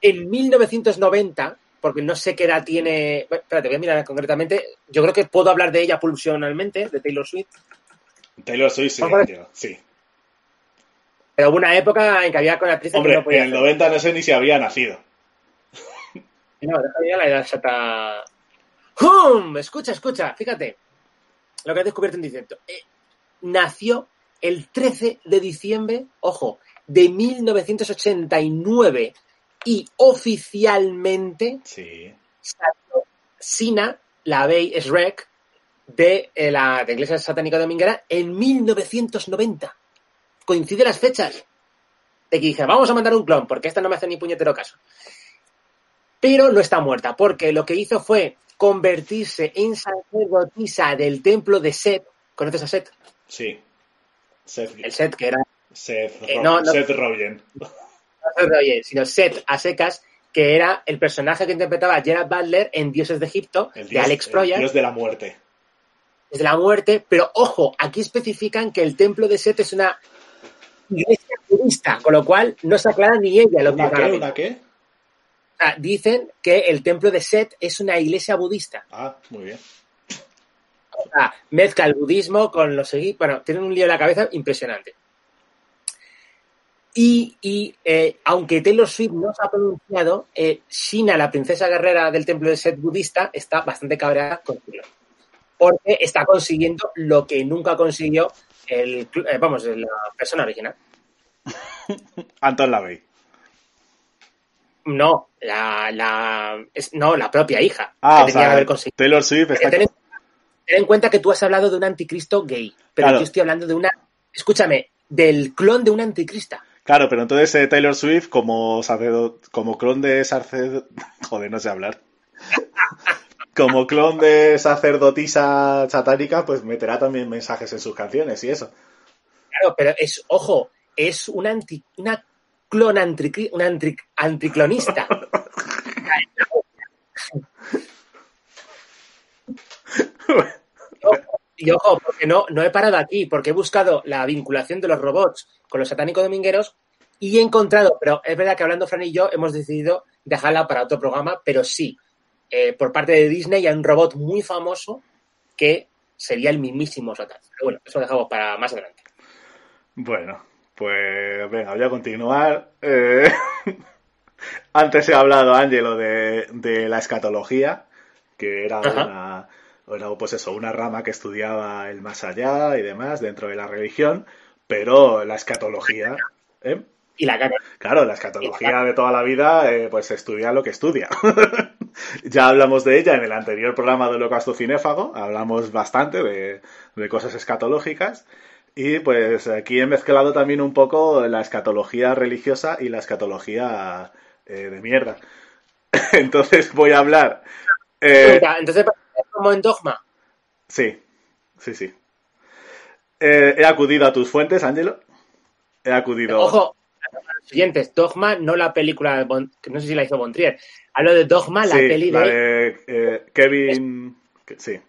[SPEAKER 4] En 1990, porque no sé qué edad tiene. Bueno, espérate, voy a mirar concretamente. Yo creo que puedo hablar de ella pulsionalmente, de Taylor Swift.
[SPEAKER 5] Taylor Swift, sí, sí.
[SPEAKER 4] Pero hubo una época en que había con actrices que
[SPEAKER 5] Hombre,
[SPEAKER 4] no podía
[SPEAKER 5] en el
[SPEAKER 4] hacer.
[SPEAKER 5] 90 no sé ni si había nacido.
[SPEAKER 4] No, ya la edad exacta. ¡Hum! Escucha, escucha, fíjate. Lo que he descubierto en diciendo. Eh, nació el 13 de diciembre, ojo, de 1989 y oficialmente
[SPEAKER 5] Sí.
[SPEAKER 4] salió Sina, la Bey Shrek, de eh, la de Iglesia Satánica Dominguera en 1990. Coincide las fechas. De que dije, vamos a mandar un clon, porque esta no me hace ni puñetero caso. Pero no está muerta, porque lo que hizo fue convertirse en sacerdotisa del templo de Set. ¿Conoces a Set?
[SPEAKER 5] Sí. Seth,
[SPEAKER 4] El Set que era
[SPEAKER 5] Seth,
[SPEAKER 4] Eh,
[SPEAKER 5] Ro-
[SPEAKER 4] no, no.
[SPEAKER 5] Seth Rogen.
[SPEAKER 4] Seth Rogen, sino Set a secas, que era el personaje que interpretaba Gerard Butler en Dioses de Egipto,
[SPEAKER 5] El
[SPEAKER 4] de
[SPEAKER 5] dios,
[SPEAKER 4] Alex Proyas.
[SPEAKER 5] dios de la muerte.
[SPEAKER 4] desde la muerte, pero ojo, aquí especifican que el templo de Set es una iglesia budista, con lo cual no se aclara ni ella lo que
[SPEAKER 5] ¿Una
[SPEAKER 4] es
[SPEAKER 5] qué? ¿Una qué?
[SPEAKER 4] Ah, Dicen que el templo de Set es una iglesia budista.
[SPEAKER 5] Ah, muy bien.
[SPEAKER 4] O sea, mezcla el budismo con los egipcios. Bueno, tienen un lío en la cabeza impresionante. Y, y, eh, aunque Taylor Swift no se ha pronunciado, eh, Shina, la princesa guerrera del templo de Set budista, está bastante cabreada con Taylor. Porque está consiguiendo lo que nunca consiguió el, eh, vamos, la persona original.
[SPEAKER 5] Anton LaVey.
[SPEAKER 4] No, la, la, es- no, la propia hija.
[SPEAKER 5] Ah,
[SPEAKER 4] que
[SPEAKER 5] o
[SPEAKER 4] tenía que haber conseguido.
[SPEAKER 5] Taylor Swift está...
[SPEAKER 4] Ten en, ten en cuenta que tú has hablado de un anticristo gay, pero
[SPEAKER 5] Claro.
[SPEAKER 4] yo estoy hablando de una, escúchame, del clon de un anticrista.
[SPEAKER 5] Claro, pero entonces eh, Taylor Swift, como sacerdo- como clon de sacerdotisa... Joder, no sé hablar. como clon de sacerdotisa satánica, pues meterá también mensajes en sus canciones y eso.
[SPEAKER 4] Claro, pero es, ojo, es una anti, una clon anticri- una antri- anticlonista. Y ojo, porque no, no he parado aquí, porque he buscado la vinculación de los robots con los satánicos domingueros y he encontrado, pero es verdad que hablando Fran y yo hemos decidido dejarla para otro programa, pero sí, eh, por parte de Disney hay un robot muy famoso que sería el mismísimo Satán. Pero bueno, eso lo dejamos para más adelante.
[SPEAKER 5] Bueno, pues venga, voy a continuar. Eh, Antes he hablado, Ángelo, de, de la escatología, que era
[SPEAKER 4] Ajá.
[SPEAKER 5] una, era, pues eso, una rama que estudiaba el más allá y demás dentro de la religión, pero la escatología, ¿eh?
[SPEAKER 4] Y la cara.
[SPEAKER 5] Claro, la escatología de toda la vida, eh, pues estudia lo que estudia. ya hablamos de ella en el anterior programa de Holocausto Cinéfago, hablamos bastante de, de cosas escatológicas. Y pues aquí he mezclado también un poco la escatología religiosa y la escatología eh, de mierda. Entonces voy a hablar. eh,
[SPEAKER 4] Entonces, como en Dogma.
[SPEAKER 5] sí, sí, sí. Eh, he acudido a tus fuentes, Ángelo. He acudido.
[SPEAKER 4] Ojo, a los siguientes, Dogma, no la película, que no sé si la hizo Bontrier. Hablo de Dogma, la
[SPEAKER 5] sí,
[SPEAKER 4] peli
[SPEAKER 5] la
[SPEAKER 4] de
[SPEAKER 5] de eh, Kevin. que- Sí.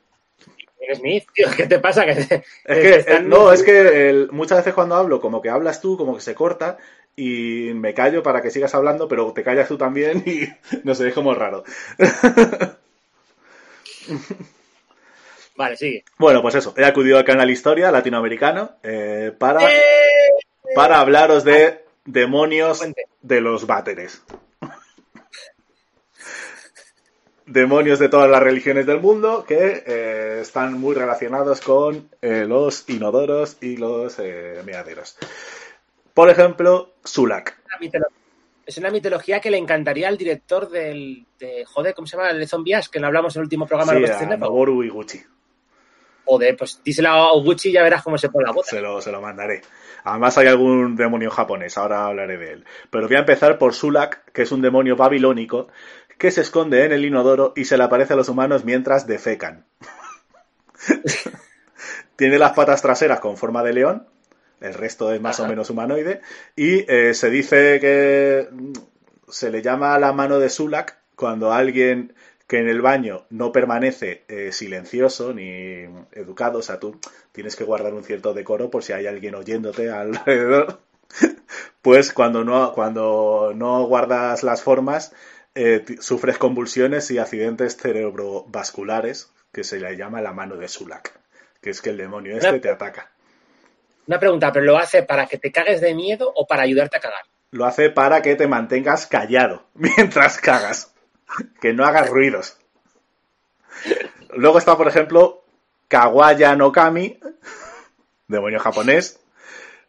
[SPEAKER 4] Kevin Smith. Tío, ¿qué te pasa? Que te-
[SPEAKER 5] Es que,
[SPEAKER 4] están-
[SPEAKER 5] eh, no, es que el- muchas veces cuando hablo, como que hablas tú, como que se corta y me callo para que sigas hablando, pero te callas tú también y no sé, es como raro.
[SPEAKER 4] Vale, sigue.
[SPEAKER 5] Bueno, pues eso, he acudido al canal Historia latinoamericano eh, para,
[SPEAKER 4] ¡Eh!
[SPEAKER 5] para hablaros de demonios de los váteres. Demonios de todas las religiones del mundo que eh, están muy relacionados con eh, los inodoros y los eh, meaderos. Por ejemplo, Sulak.
[SPEAKER 4] Es una mitología que le encantaría al director del. De, joder, ¿cómo se llama? El de Zombies, que no hablamos en el último programa
[SPEAKER 5] Sí,
[SPEAKER 4] de
[SPEAKER 5] a. Noboru Iguchi.
[SPEAKER 4] Joder, pues díselo a Oguchi y ya verás cómo se pone la bota.
[SPEAKER 5] Se lo, se lo mandaré. Además hay algún demonio japonés, ahora hablaré de él. Pero voy a empezar por Sulak, que es un demonio babilónico que se esconde en el inodoro y se le aparece a los humanos mientras defecan. Tiene las patas traseras con forma de león, el resto es más
[SPEAKER 4] Ajá.
[SPEAKER 5] o menos humanoide, y eh, se dice que mm, se le llama la mano de Sulak cuando alguien que en el baño no permanece eh, silencioso ni educado, o sea, tú tienes que guardar un cierto decoro por si hay alguien oyéndote alrededor, pues cuando no, cuando no guardas las formas, eh, sufres convulsiones y accidentes cerebrovasculares, que se le llama la mano de Sulak, que es que el demonio este te ataca.
[SPEAKER 4] Una pregunta, ¿pero lo hace para que te cagues de miedo o para ayudarte a cagar?
[SPEAKER 5] Lo hace para que te mantengas callado mientras cagas. que no hagas ruidos. Luego está, por ejemplo, Kawaya no Kami, demonio japonés.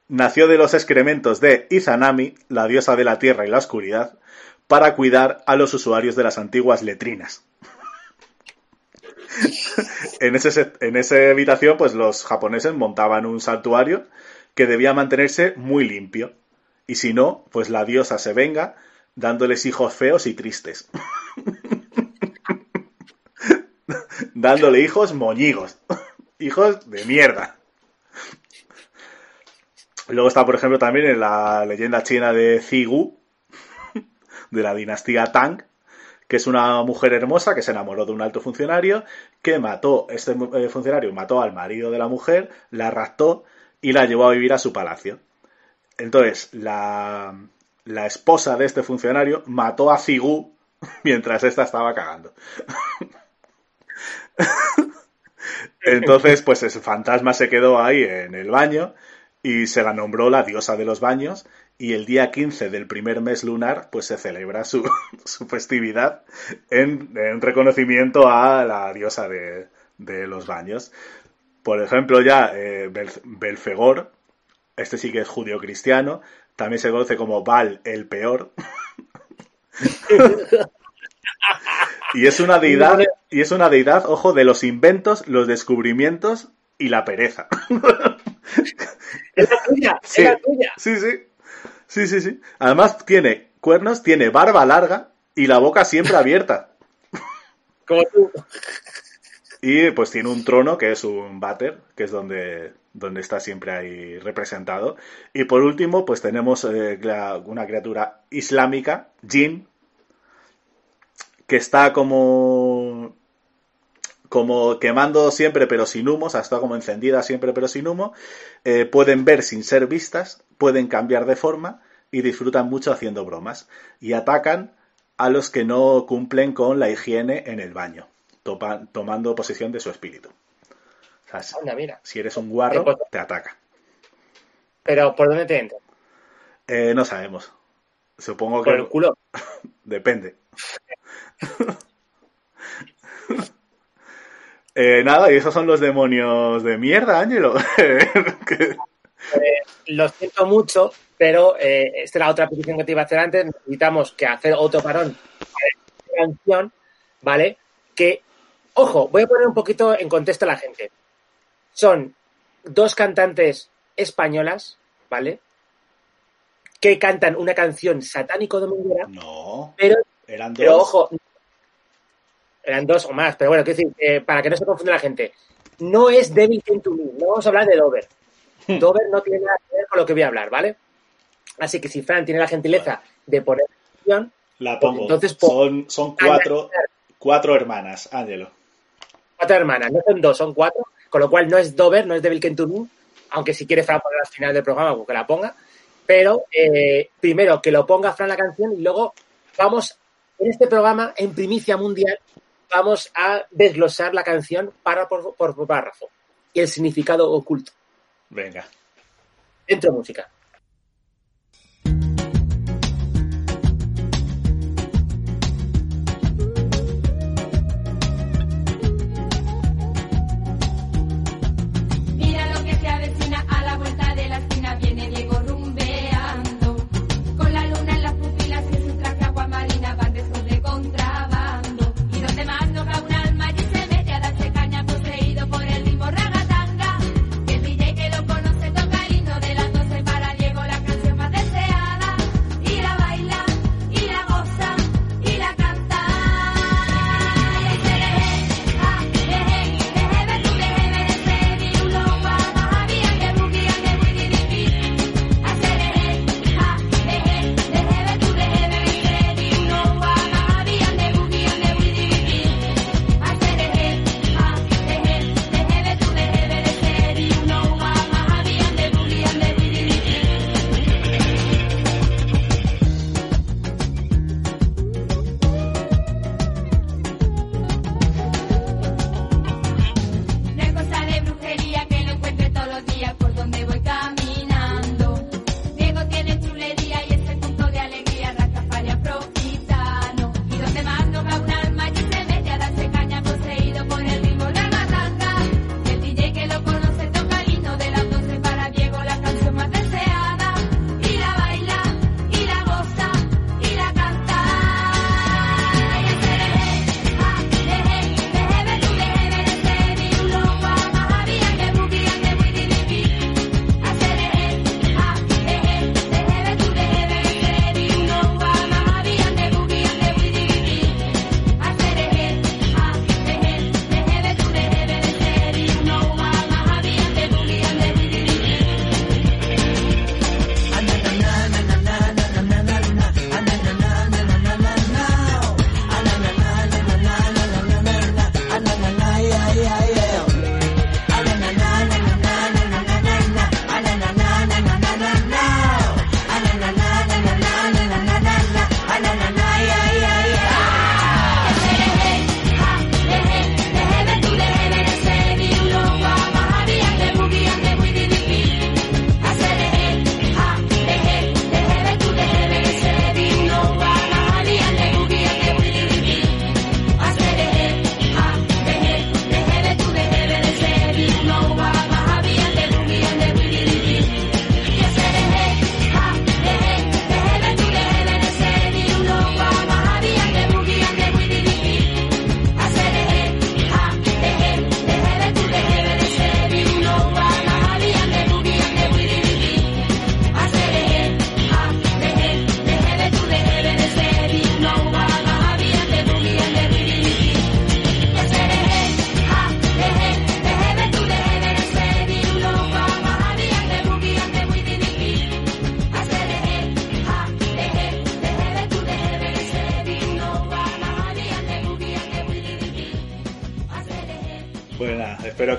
[SPEAKER 5] Nació de los excrementos de Izanami, la diosa de la tierra y la oscuridad, para cuidar a los usuarios de las antiguas letrinas. en, ese, en esa habitación, pues los japoneses montaban un santuario que debía mantenerse muy limpio. Y si no, pues la diosa se venga dándoles hijos feos y tristes. Dándole hijos moñigos. hijos de mierda. Luego está, por ejemplo, también en la leyenda china de Zigu, de la dinastía Tang, que es una mujer hermosa que se enamoró de un alto funcionario, que mató, este eh, funcionario mató al marido de la mujer, la raptó y la llevó a vivir a su palacio. Entonces, la, la esposa de este funcionario mató a Zigu mientras ésta estaba cagando. Entonces, pues ese fantasma se quedó ahí en el baño y se la nombró la diosa de los baños y el día 15 del primer mes lunar pues se celebra su, su festividad en, en reconocimiento a la diosa de, de los baños. Por ejemplo, ya eh, Bel- Belfegor, este sí que es judío cristiano, también se conoce como Baal el peor. y es una deidad, y es una deidad, ojo, de los inventos, los descubrimientos y la pereza.
[SPEAKER 4] Es la tuya,
[SPEAKER 5] Sí.
[SPEAKER 4] es la tuya.
[SPEAKER 5] Sí, sí. Sí, sí, sí. Además tiene cuernos, tiene barba larga y la boca siempre abierta.
[SPEAKER 4] Como tú.
[SPEAKER 5] Y pues tiene un trono que es un váter, que es donde, donde está siempre ahí representado. Y por último, pues tenemos eh, la- una criatura islámica, Jin, que está como como quemando siempre pero sin humo, o sea, está como encendida siempre pero sin humo, eh, pueden ver sin ser vistas, pueden cambiar de forma y disfrutan mucho haciendo bromas. Y atacan a los que no cumplen con la higiene en el baño, topa- tomando posesión de su espíritu. O sea, si-
[SPEAKER 4] Anda, mira.
[SPEAKER 5] si eres un guarro,
[SPEAKER 4] Eh, pues-
[SPEAKER 5] te ataca.
[SPEAKER 4] Pero ¿por dónde te entra?
[SPEAKER 5] Eh, no sabemos. Supongo
[SPEAKER 4] Por el
[SPEAKER 5] que
[SPEAKER 4] culo.
[SPEAKER 5] depende. Eh, nada, y esos son los demonios de mierda, Ángelo. Que-
[SPEAKER 4] Lo siento mucho, pero eh, esta es la otra petición que te iba a hacer antes. Necesitamos que hacer otro parón canción, ¿vale? Que, ojo, voy a poner un poquito en contexto a la gente. Son dos cantantes españolas, ¿vale? Que cantan una canción satánico dominguera,
[SPEAKER 5] no,
[SPEAKER 4] pero,
[SPEAKER 5] eran dos.
[SPEAKER 4] pero ojo, eran dos o más, pero bueno, quiero decir, eh, para que no se confunda la gente, no es Devil Came to Me, no vamos a hablar de Dover. Dover no tiene nada que ver con lo que voy a hablar, ¿vale? Así que si Fran tiene la gentileza de poner la canción,
[SPEAKER 5] La pongo.
[SPEAKER 4] Entonces, po-
[SPEAKER 5] son, son cuatro, cuatro hermanas, Ángelo.
[SPEAKER 4] cuatro hermanas, no son dos, son cuatro, con lo cual no es Dover, no es Devil Me, aunque si quiere Fran poner al final del programa, pues que la ponga. Pero eh, primero que lo ponga Fran la canción y luego vamos, en este programa, en primicia mundial, vamos a desglosar la canción por, por párrafo y el significado oculto.
[SPEAKER 5] Venga.
[SPEAKER 4] Dentro música.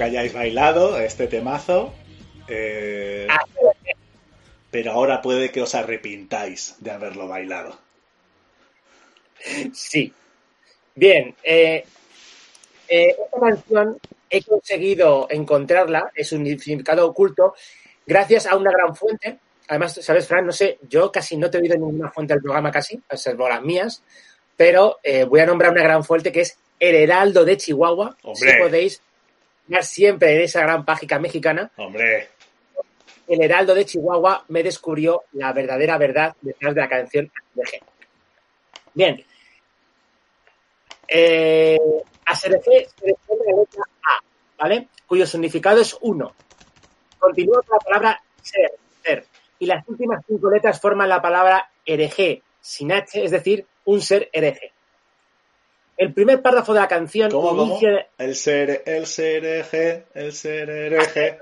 [SPEAKER 7] Que
[SPEAKER 5] hayáis bailado este temazo. eh,
[SPEAKER 4] Ah,
[SPEAKER 5] pero ahora puede que os arrepintáis de haberlo bailado.
[SPEAKER 4] Sí. Bien, eh, eh, esta canción he conseguido encontrarla, es un significado oculto, gracias a una gran fuente. Además, ¿sabes, Fran? No sé, yo casi no te he oído ninguna fuente del programa casi, salvo las mías, pero voy a nombrar una gran fuente que es El Heraldo de Chihuahua.
[SPEAKER 5] Hombre.
[SPEAKER 4] Si podéis siempre en esa gran página mexicana.
[SPEAKER 5] Hombre,
[SPEAKER 4] El Heraldo de Chihuahua me descubrió la verdadera verdad detrás de la canción de G. Bien. Eh, a se le pone la letra A, ¿vale? Cuyo significado es uno. Continúa con la palabra ser, ser. Y las últimas cinco letras forman la palabra hereje, sin H, es decir, un ser hereje. El primer párrafo de la canción
[SPEAKER 5] ¿cómo, cómo?
[SPEAKER 4] inicia
[SPEAKER 5] El ser, el ser eje, el ser hereje.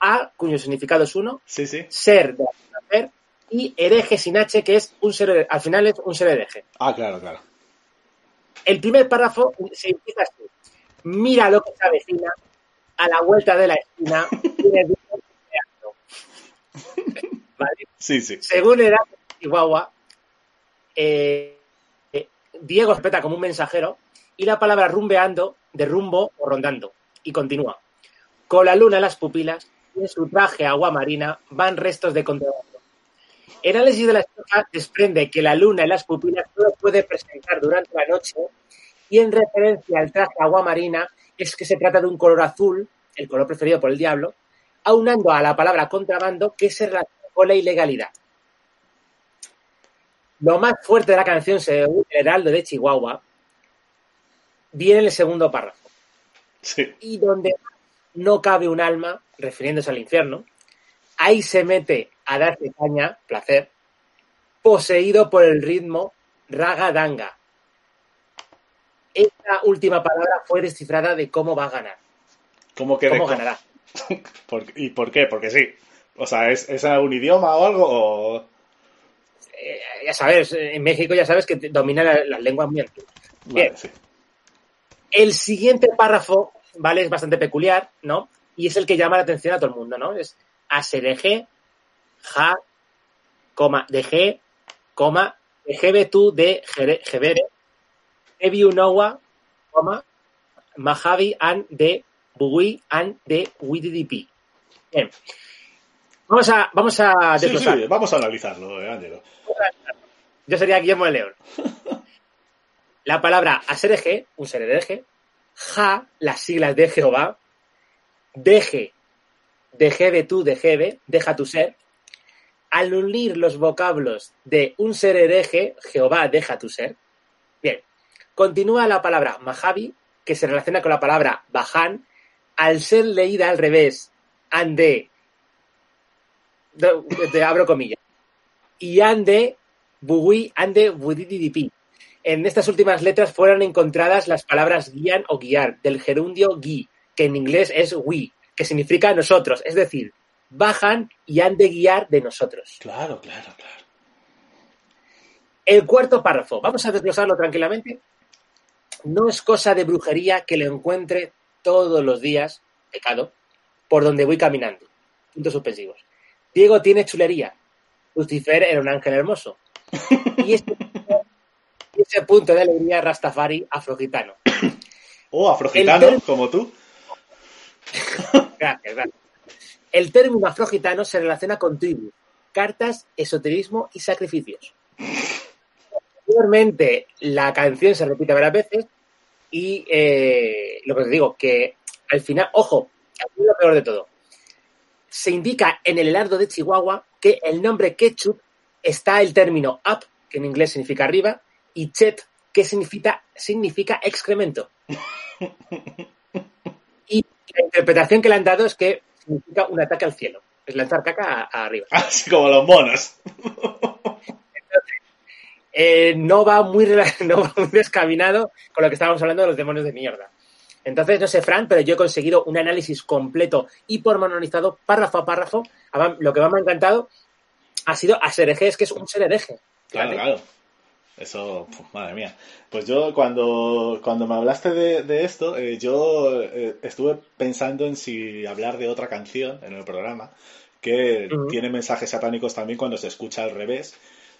[SPEAKER 4] A, cuyo significado es uno,
[SPEAKER 5] Sí, sí.
[SPEAKER 4] ser de hacer y hereje sin H, que es un ser, al final es un ser hereje.
[SPEAKER 5] Ah, claro, claro.
[SPEAKER 4] El primer párrafo se empieza así. Mira lo que se avecina, a la vuelta de la esquina. ¿Vale?
[SPEAKER 5] Sí, sí.
[SPEAKER 4] Según de Chihuahua, eh, eh, Diego respeta como un mensajero y la palabra rumbeando de rumbo o rondando. Y continúa. Con la luna en las pupilas y en su traje agua marina van restos de contrabando. El análisis de la estrofa desprende que la luna en las pupilas solo puede presentar durante la noche y en referencia al traje agua marina es que se trata de un color azul, el color preferido por el diablo, aunando a la palabra contrabando que se relaciona con la ilegalidad. Lo más fuerte de la canción, según el Heraldo de Chihuahua, viene en el segundo párrafo.
[SPEAKER 5] Sí.
[SPEAKER 4] Y donde no cabe un alma, refiriéndose al infierno, ahí se mete a darse caña, placer, poseído por el ritmo raga-danga. Esta última palabra fue descifrada de cómo va a ganar,
[SPEAKER 5] ¿Cómo que
[SPEAKER 4] cómo ganará.
[SPEAKER 5] ¿Por- ¿Y por qué? Porque sí. O sea, ¿es, ¿es un idioma o algo? O...
[SPEAKER 4] Eh, ya sabes, en México ya sabes que domina la- las lenguas muy antiguas.
[SPEAKER 5] Vale,
[SPEAKER 4] Bien.
[SPEAKER 5] sí.
[SPEAKER 4] El siguiente párrafo, ¿vale? Es bastante peculiar, ¿no? Y es el que llama la atención a todo el mundo, ¿no? Es asereje, ja, coma, de G, coma, de tú de jebere, ebiu nowa, coma, mahavi an de bugui an de wididp. Bien. Vamos a, vamos a
[SPEAKER 5] Sí,
[SPEAKER 4] desglosar.
[SPEAKER 5] sí, vamos a analizarlo, eh, Ángelo.
[SPEAKER 4] Yo sería Guillermo de León. La palabra asereje, un ser hereje, ja, las siglas de Jehová, deje, dejebe tú, dejebe, deja tu ser. Al unir los vocablos de un ser hereje, Jehová, deja tu ser. Bien, continúa la palabra mahavi, que se relaciona con la palabra bajan, al ser leída al revés, ande, de- de- abro comillas, y ande, En estas últimas letras fueron encontradas las palabras guían o guiar, del gerundio gui, que en inglés es we, que significa nosotros, es decir, bajan y han de guiar de nosotros.
[SPEAKER 5] Claro, claro, claro.
[SPEAKER 4] El cuarto párrafo, vamos a desglosarlo tranquilamente. No es cosa de brujería que lo encuentre todos los días, pecado, por donde voy caminando. Puntos suspensivos. Diego tiene chulería. Lucifer era un ángel hermoso. Y ese, punto de alegría Rastafari afrogitano.
[SPEAKER 5] O afrogitano, como tú.
[SPEAKER 4] Gracias, gracias. El término afrogitano se relaciona con tribus, cartas, esoterismo y sacrificios. Anteriormente, la canción se repite varias veces y eh, lo que os digo, que al final, ojo, aquí es lo peor de todo. Se indica en el Heraldo de Chihuahua que el nombre ketchup está el término up, que en inglés significa arriba, y chet, que significa, significa excremento. Y la interpretación que le han dado es que significa un ataque al cielo. Es lanzar caca a- a arriba.
[SPEAKER 5] Así como los monos.
[SPEAKER 4] eh, no, va muy, no va muy descaminado con lo que estábamos hablando de los demonios de mierda. Entonces, no sé, Fran, pero yo he conseguido un análisis completo y pormenorizado, párrafo a párrafo. Lo que más me ha encantado ha sido a ser hereje, es que es un ser hereje.
[SPEAKER 5] Claro,
[SPEAKER 4] ¿vale?
[SPEAKER 5] claro. Eso, puf, madre mía. Pues yo cuando, cuando me hablaste de, de esto, eh, yo eh, estuve pensando en si hablar de otra canción en el programa que tiene mensajes satánicos también cuando se escucha al revés,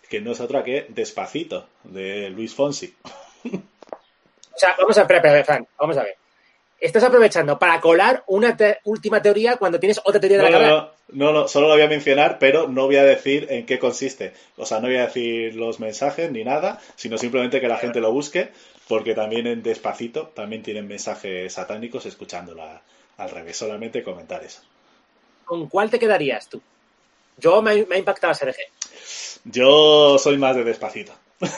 [SPEAKER 5] que no es otra que Despacito, de Luis Fonsi.
[SPEAKER 4] O sea, vamos a espera, espera, Fran, vamos a ver. Estás aprovechando para colar una te- última teoría cuando tienes otra teoría de
[SPEAKER 5] No,
[SPEAKER 4] la
[SPEAKER 5] no,
[SPEAKER 4] cabeza.
[SPEAKER 5] No, no, solo lo voy a mencionar, pero no voy a decir en qué consiste. O sea, no voy a decir los mensajes ni nada, sino simplemente que la gente lo busque, porque también en Despacito también tienen mensajes satánicos escuchándola al revés. Solamente comentar eso.
[SPEAKER 4] ¿Con cuál te quedarías tú? Yo me, ha- me ha impactado Sergio.
[SPEAKER 5] Yo soy más de Despacito.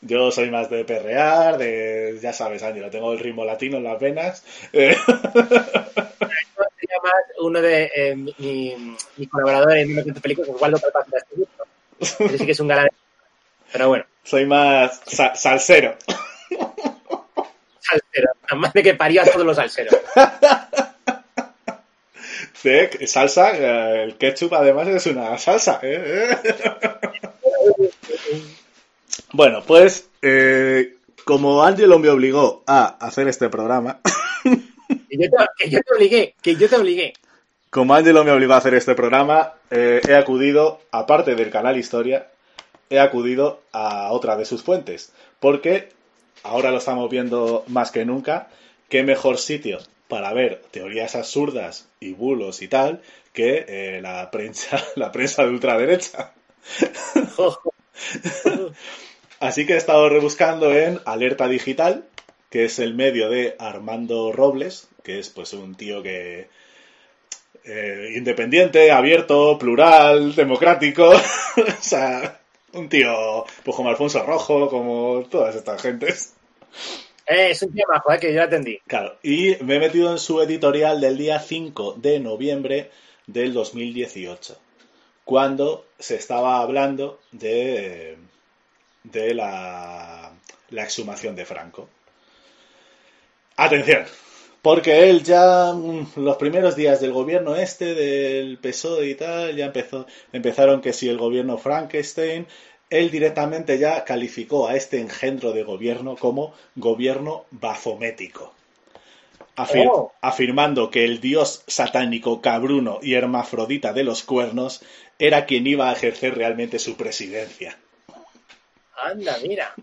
[SPEAKER 5] Yo soy más de perrear, de, ya sabes, Ángelo, tengo el ritmo latino en las venas. Eh,
[SPEAKER 4] Sería más uno de eh, mi, mi- mi colaborador en 1900 películas, igual lo que pasa Ese sí que es un galán. Pero bueno,
[SPEAKER 5] soy más sa- salsero.
[SPEAKER 4] salsero. La madre que parió a todos los salseros.
[SPEAKER 5] De salsa, eh, el ketchup además es una salsa. ¿eh? Bueno, pues eh, como Angelo me obligó a hacer este programa,
[SPEAKER 4] Que yo, te, que yo te obligué, que yo te obligué.
[SPEAKER 5] como Angelo me obligó a hacer este programa, eh, he acudido, aparte del canal Historia, he acudido a otra de sus fuentes. Porque ahora lo estamos viendo más que nunca, qué mejor sitio para ver teorías absurdas y bulos y tal que eh, la prensa, la prensa de ultraderecha. Así que he estado rebuscando en Alerta Digital, que es el medio de Armando Robles, que es pues un tío que eh, independiente, abierto, plural, democrático, o sea, un tío pues como Alfonso Rojo, como todas estas gentes.
[SPEAKER 4] Eh, es un tío majo, eh, que yo atendí.
[SPEAKER 5] Claro, y me he metido en su editorial del día 5 de noviembre del 2018, cuando se estaba hablando de, de la, la exhumación de Franco. Atención, porque él ya, mm, los primeros días del gobierno este, del PSOE y tal, ya empezó, empezaron que si el gobierno Frankenstein, él directamente ya calificó a este engendro de gobierno como gobierno bafomético. Afir-
[SPEAKER 4] Oh.
[SPEAKER 5] Afirmando que el dios satánico cabruno y hermafrodita de los cuernos era quien iba a ejercer realmente su presidencia.
[SPEAKER 4] Anda, mira.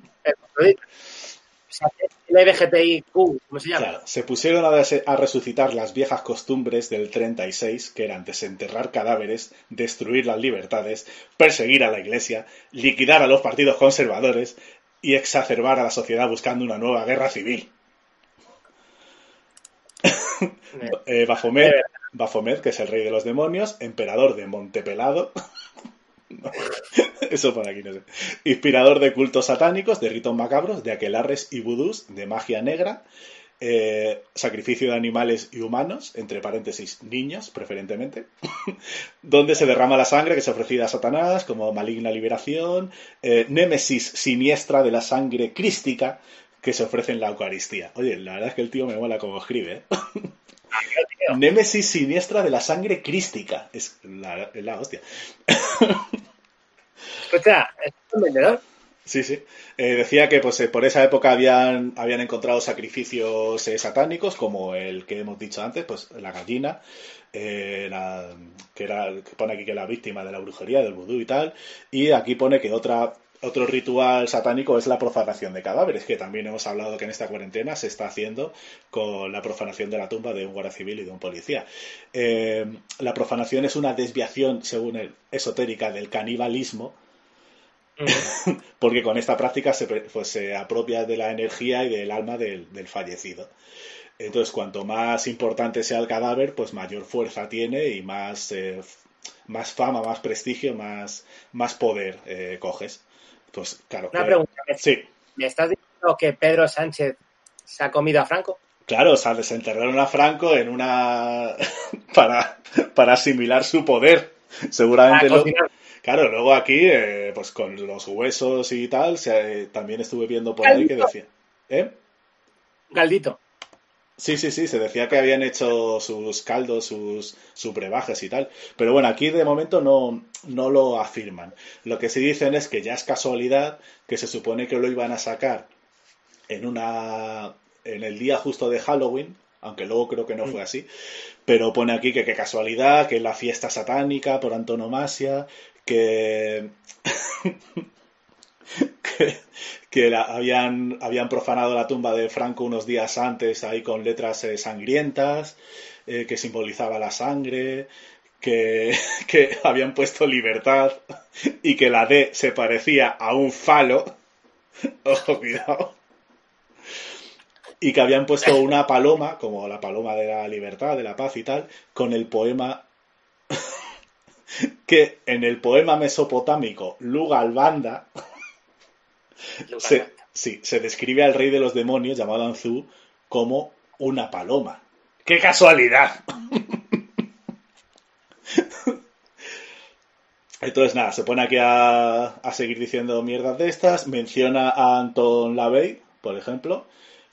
[SPEAKER 4] Hermafrodita. O sea, LGBTIQ, ¿cómo se llama?
[SPEAKER 5] Claro, se pusieron a, resucitar las viejas costumbres del 36, que eran desenterrar cadáveres, destruir las libertades, perseguir a la iglesia, liquidar a los partidos conservadores y exacerbar a la sociedad buscando una nueva guerra civil. Eh, Baphomet. Baphomet, que es el rey de los demonios, emperador de Montepelado. No, Eso por aquí no sé. Inspirador de cultos satánicos, de ritos macabros, de aquelarres y vudús, de magia negra, eh, sacrificio de animales y humanos, entre paréntesis niños, preferentemente, donde se derrama la sangre que se ofrecida a Satanás como maligna liberación, eh, némesis siniestra de la sangre crística que se ofrece en la Eucaristía. Oye, la verdad es que el tío me mola como escribe. ¿eh? Némesis siniestra de la sangre crística. Es es la hostia.
[SPEAKER 4] Escucha, es un vendedor.
[SPEAKER 5] Sí, sí. Eh, decía que pues, eh, por esa época habían, habían encontrado sacrificios eh, satánicos, como el que hemos dicho antes, pues la gallina, eh, la- que, era, pone aquí que era víctima de la brujería, del vudú y tal. Y aquí pone que otra, otro ritual satánico es la profanación de cadáveres, que también hemos hablado que en esta cuarentena se está haciendo con la profanación de la tumba de un guardia civil y de un policía. Eh, la profanación es una desviación, según él, esotérica del canibalismo, porque con esta práctica se, pues, se apropia de la energía y del alma del, del fallecido. Entonces, cuanto más importante sea el cadáver, pues mayor fuerza tiene y más, eh, más fama, más prestigio, más, más poder eh, coges. Pues claro.
[SPEAKER 4] Una pregunta.
[SPEAKER 5] Sí,
[SPEAKER 4] ¿Me estás diciendo que Pedro Sánchez se ha comido a Franco?
[SPEAKER 5] claro, o sea, desenterraron a Franco en una. para, para asimilar su poder. Seguramente
[SPEAKER 4] Para
[SPEAKER 5] lo-. Claro, luego aquí, eh, pues con los huesos y tal, se- eh, también estuve viendo por ahí que decía. ¿Eh?
[SPEAKER 4] Caldito.
[SPEAKER 5] Sí, sí, sí, se decía que habían hecho sus caldos, sus, sus brebajes y tal. Pero bueno, aquí de momento no, no lo afirman. Lo que sí dicen es que ya es casualidad que se supone que lo iban a sacar en una en el día justo de Halloween, aunque luego creo que no fue así, pero pone aquí que qué casualidad, que es la fiesta satánica por antonomasia, que que, habían, habían profanado la tumba de Franco unos días antes ahí con letras eh, sangrientas, eh, que simbolizaba la sangre, que, que habían puesto libertad y que la D se parecía a un falo. Ojo, cuidado. Y que habían puesto una paloma, como la paloma de la libertad, de la paz y tal, con el poema que en el poema mesopotámico Lugalbanda se, sí, se describe al rey de los demonios llamado Anzu como una paloma. ¡Qué casualidad! Entonces, nada, se pone aquí a, a seguir diciendo mierdas de estas. Menciona a Anton LaVey, por ejemplo,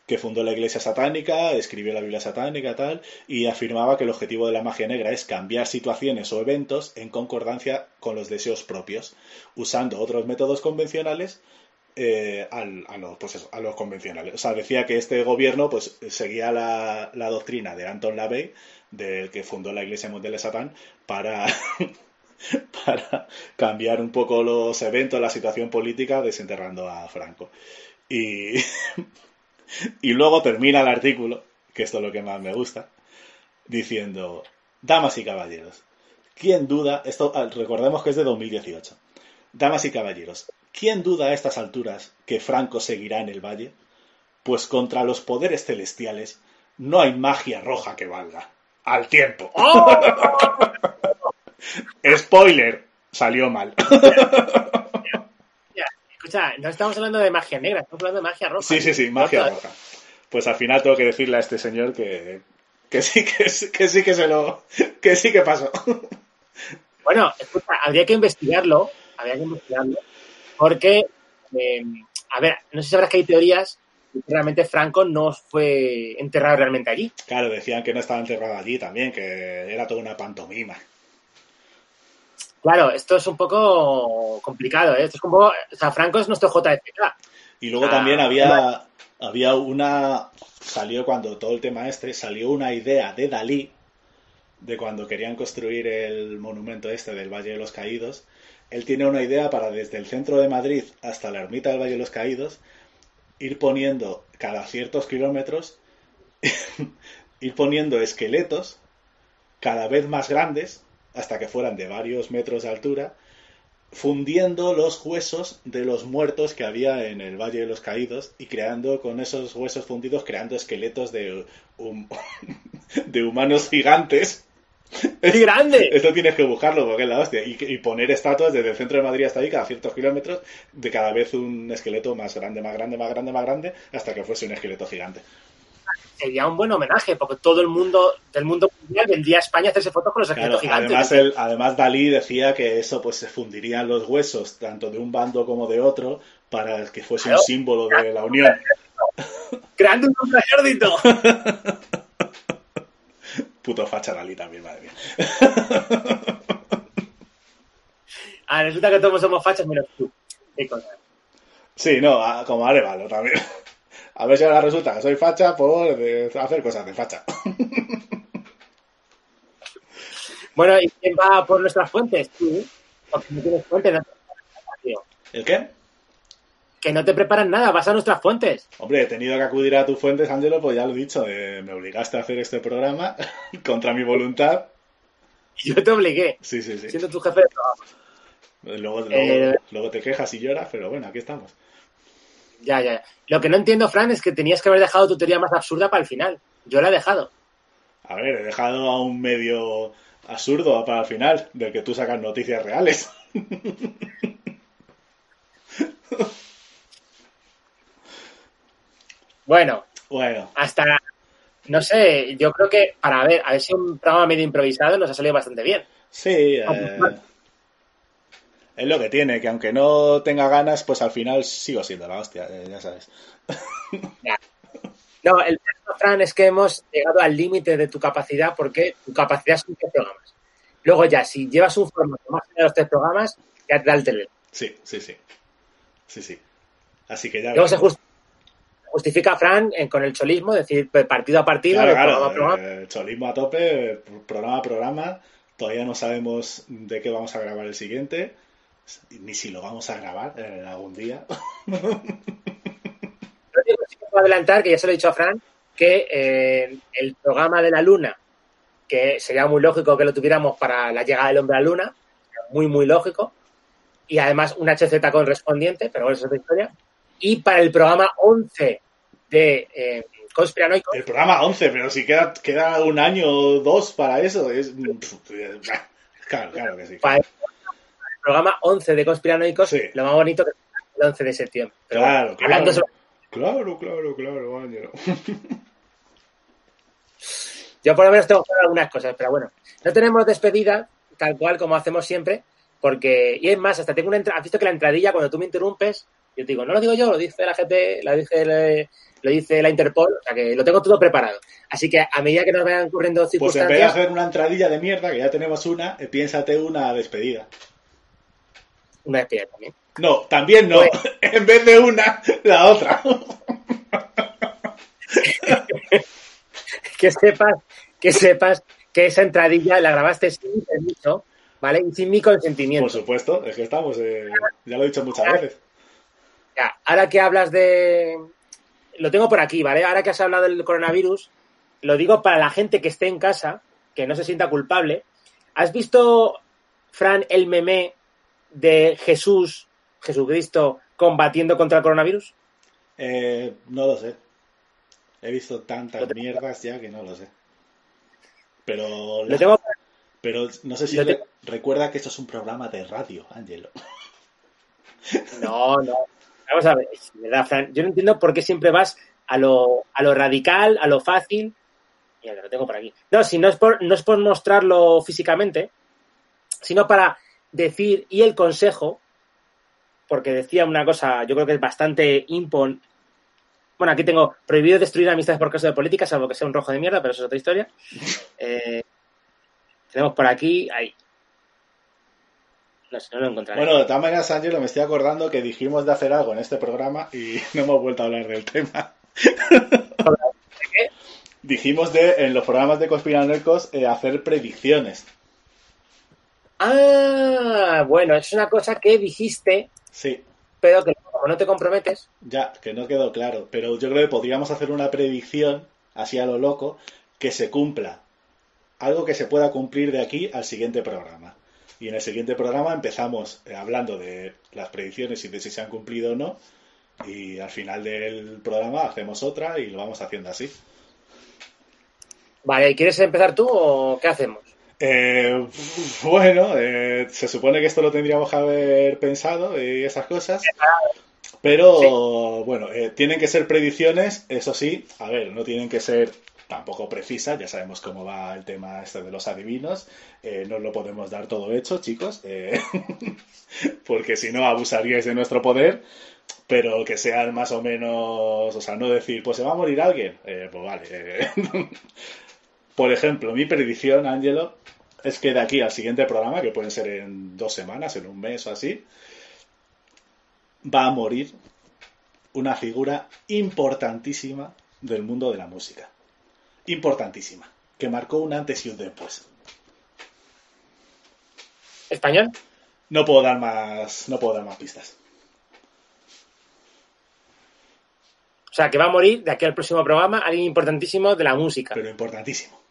[SPEAKER 5] que fundó la iglesia satánica, escribió la Biblia satánica tal, y afirmaba que el objetivo de la magia negra es cambiar situaciones o eventos en concordancia con los deseos propios, usando otros métodos convencionales eh, al- a, los, pues a los convencionales. O sea, decía que este gobierno pues seguía la, la doctrina de Anton LaVey, del que fundó la Iglesia Mundial de Satán, para, para cambiar un poco los eventos, la situación política, desenterrando a Franco. Y, y luego termina el artículo, que esto es lo que más me gusta, diciendo, damas y caballeros, ¿quién duda? Esto ah, recordemos que es de 2018. Damas y caballeros, ¿quién duda a estas alturas que Franco seguirá en el valle? Pues contra los poderes celestiales no hay magia roja que valga. Al tiempo. Spoiler, salió mal.
[SPEAKER 4] Escucha, no estamos hablando de magia negra, estamos hablando de magia roja.
[SPEAKER 5] Sí, sí, sí, magia roja. Pues al final tengo que decirle a este señor que, que sí que, sí- que sí que se lo que sí que pasó.
[SPEAKER 4] Bueno, escucha, habría que investigarlo, habría que investigarlo, porque, eh, a ver, no sé si sabrás que hay teorías que realmente Franco no fue enterrado realmente allí.
[SPEAKER 5] Claro, decían que no estaba enterrado allí también, que era toda una pantomima.
[SPEAKER 4] Claro, esto es un poco complicado, ¿eh? Esto es como, o sea, Franco es nuestro JFK.
[SPEAKER 5] Y luego
[SPEAKER 4] Ah,
[SPEAKER 5] también había, había una, salió cuando todo el tema este, salió una idea de Dalí, de cuando querían construir el monumento este del Valle de los Caídos. Él tiene una idea para desde el centro de Madrid hasta la ermita del Valle de los Caídos, ir poniendo cada ciertos kilómetros, ir poniendo esqueletos cada vez más grandes, hasta que fueran de varios metros de altura, fundiendo los huesos de los muertos que había en el Valle de los Caídos y creando con esos huesos fundidos, creando esqueletos de, de humanos gigantes.
[SPEAKER 4] ¡Qué grande!
[SPEAKER 5] Esto tienes que buscarlo porque es la hostia. Y, y poner estatuas desde el centro de Madrid hasta ahí, cada ciertos kilómetros, de cada vez un esqueleto más grande, más grande, más grande, más grande, hasta que fuese un esqueleto gigante.
[SPEAKER 4] Sería un buen homenaje, porque todo el mundo del mundo mundial vendría a España a hacerse fotos con los
[SPEAKER 5] Claro,
[SPEAKER 4] gigantes.
[SPEAKER 5] además, el, además Dalí decía que eso pues se fundirían los huesos tanto de un bando como de otro para que fuese un símbolo de la unión.
[SPEAKER 4] ¡Creando un nuevo ejército!
[SPEAKER 5] Puto facha Dalí también, madre mía.
[SPEAKER 4] Ah, resulta que todos somos fachas menos tú.
[SPEAKER 5] Sí, no, a- como Arevalo también. A ver si ahora resulta que soy facha por eh, hacer cosas de facha.
[SPEAKER 4] Bueno, ¿y quién va por nuestras fuentes? Tú, porque no tienes fuentes, no te preparas nada, tío.
[SPEAKER 5] ¿El qué?
[SPEAKER 4] Que no te preparan nada, vas a nuestras fuentes.
[SPEAKER 5] Hombre, he tenido que acudir a tus fuentes, Ángelo, pues ya lo he dicho, eh, me obligaste a hacer este programa contra mi voluntad.
[SPEAKER 4] Yo te obligué,
[SPEAKER 5] Sí, sí, sí.
[SPEAKER 4] siendo tu jefe de trabajo.
[SPEAKER 5] Luego, luego,
[SPEAKER 4] Eh.
[SPEAKER 5] luego te quejas y lloras, pero bueno, aquí estamos.
[SPEAKER 4] Ya, ya. Lo que no entiendo, Fran, es que tenías que haber dejado tu teoría más absurda para el final. Yo la he dejado.
[SPEAKER 5] A ver, he dejado a un medio absurdo para el final, del que tú sacas noticias reales.
[SPEAKER 4] Bueno,
[SPEAKER 5] Bueno,
[SPEAKER 4] hasta, no sé, yo creo que para ver, a ver si un programa medio improvisado nos ha salido bastante bien.
[SPEAKER 5] sí, eh, es lo que tiene, que aunque no tenga ganas, pues al final sigo siendo la hostia, eh, ya sabes.
[SPEAKER 4] No, el problema, Fran, es que hemos llegado al límite de tu capacidad porque tu capacidad son tres programas. Luego ya, si llevas un formato más allá de los tres programas, ya te da el tele.
[SPEAKER 5] Sí, sí, sí. Sí, sí. Así que ya.
[SPEAKER 4] Luego se justifica Fran en- con el cholismo, es decir, partido a partido,
[SPEAKER 5] Claro,
[SPEAKER 4] de
[SPEAKER 5] claro,
[SPEAKER 4] programa a programa.
[SPEAKER 5] eh, cholismo a tope, eh, programa a programa. Todavía no sabemos de qué vamos a grabar el siguiente, ni si lo vamos a grabar eh, algún día.
[SPEAKER 4] Lo que adelantar, que ya se lo he dicho a Fran, que eh, el programa de la Luna, que sería muy lógico que lo tuviéramos para la llegada del hombre a la Luna, muy, muy lógico, y además un HZ correspondiente, pero bueno, eso es otra historia, y para el programa 11 de eh, Conspiranoicos,
[SPEAKER 5] El programa 11, pero si queda, queda un año o dos para eso, es... Claro, claro que sí.
[SPEAKER 4] para programa 11 de Conspiranoicos,
[SPEAKER 5] Sí.
[SPEAKER 4] lo más bonito que es el 11 de septiembre. Pero
[SPEAKER 5] Claro,
[SPEAKER 4] bueno, hablando
[SPEAKER 5] claro.
[SPEAKER 4] sobre-
[SPEAKER 5] Claro, claro, claro, Ángelo.
[SPEAKER 4] Yo por lo menos tengo claro algunas cosas, pero bueno, no tenemos despedida tal cual como hacemos siempre, porque, y es más, hasta tengo una entrada, has visto que la entradilla, cuando tú me interrumpes, yo te digo, no lo digo yo, lo dice la GP, lo dice, el- lo dice la Interpol, o sea que lo tengo todo preparado. Así que a medida que nos vayan ocurriendo
[SPEAKER 5] Pues en vez de
[SPEAKER 4] circunstancias,
[SPEAKER 5] hacer una entradilla de mierda, que ya tenemos una, eh, piénsate una despedida.
[SPEAKER 4] Una despedida también.
[SPEAKER 5] No, también no.
[SPEAKER 4] Pues-
[SPEAKER 5] En vez de una, la otra.
[SPEAKER 4] Que sepas, que sepas que esa entradilla la grabaste sin mi permiso, ¿vale? Y sin mi
[SPEAKER 5] Por
[SPEAKER 4] consentimiento.
[SPEAKER 5] supuesto, es que estamos, eh, ya lo he dicho muchas veces.
[SPEAKER 4] Ya, ahora que hablas de. Lo tengo por aquí, ¿vale? Ahora que has hablado del coronavirus, lo digo para la gente que esté en casa, que no se sienta culpable. ¿Has visto, Fran, el meme de Jesús, Jesucristo, combatiendo contra el coronavirus?
[SPEAKER 5] Eh, no lo sé. He visto tantas mierdas ya que no lo sé. Pero,
[SPEAKER 4] Lo tengo.
[SPEAKER 5] pero no sé si recuerda que esto es un programa de radio, Ángelo.
[SPEAKER 4] No, no. Vamos a ver, verdad, Fran. Yo no entiendo por qué siempre vas a lo, a lo radical, a lo fácil. Mira, lo tengo por aquí. No, si no es por, no es por mostrarlo físicamente, sino para decir, y el consejo, porque decía una cosa, yo creo que es bastante impon. Bueno, aquí tengo prohibido destruir amistades por causa de política, salvo que sea un rojo de mierda, pero eso es otra historia. Eh, tenemos por aquí, ahí. No sé, no lo encontraré.
[SPEAKER 5] Bueno, de todas maneras, Ángelo, me estoy acordando que dijimos de hacer algo en este programa y no hemos vuelto a hablar del tema. Dijimos de, en los programas de Conspiranoicos, eh, hacer predicciones.
[SPEAKER 4] Ah, bueno, es una cosa que dijiste,
[SPEAKER 5] Sí,
[SPEAKER 4] pero que como no te comprometes,
[SPEAKER 5] ya, que no quedó claro. Pero yo creo que podríamos hacer una predicción, así a lo loco, que se cumpla. Algo que se pueda cumplir de aquí al siguiente programa. Y en el siguiente programa empezamos eh, hablando de las predicciones y de si se han cumplido o no. Y al final del programa hacemos otra y lo vamos haciendo así.
[SPEAKER 4] vale, ¿quieres empezar tú o qué hacemos?
[SPEAKER 5] Eh, bueno, eh, se supone que esto lo tendríamos que haber pensado y esas cosas. Pero bueno, eh, tienen que ser predicciones, eso sí, a ver, no tienen que ser tampoco precisas, ya sabemos cómo va el tema este de los adivinos, eh, no lo podemos dar todo hecho, chicos, eh, porque si no abusaríais de nuestro poder, pero que sean más o menos, o sea, no decir, pues se va a morir alguien, eh, pues vale. Por ejemplo, mi predicción, Ángelo, es que de aquí al siguiente programa, que pueden ser en dos semanas, en un mes o así, va a morir una figura importantísima del mundo de la música. Importantísima. Que marcó un antes y un después.
[SPEAKER 4] ¿Español?
[SPEAKER 5] No puedo dar más, no puedo dar más pistas.
[SPEAKER 4] O sea, que va a morir de aquí al próximo programa alguien importantísimo de la música.
[SPEAKER 5] Pero importantísimo.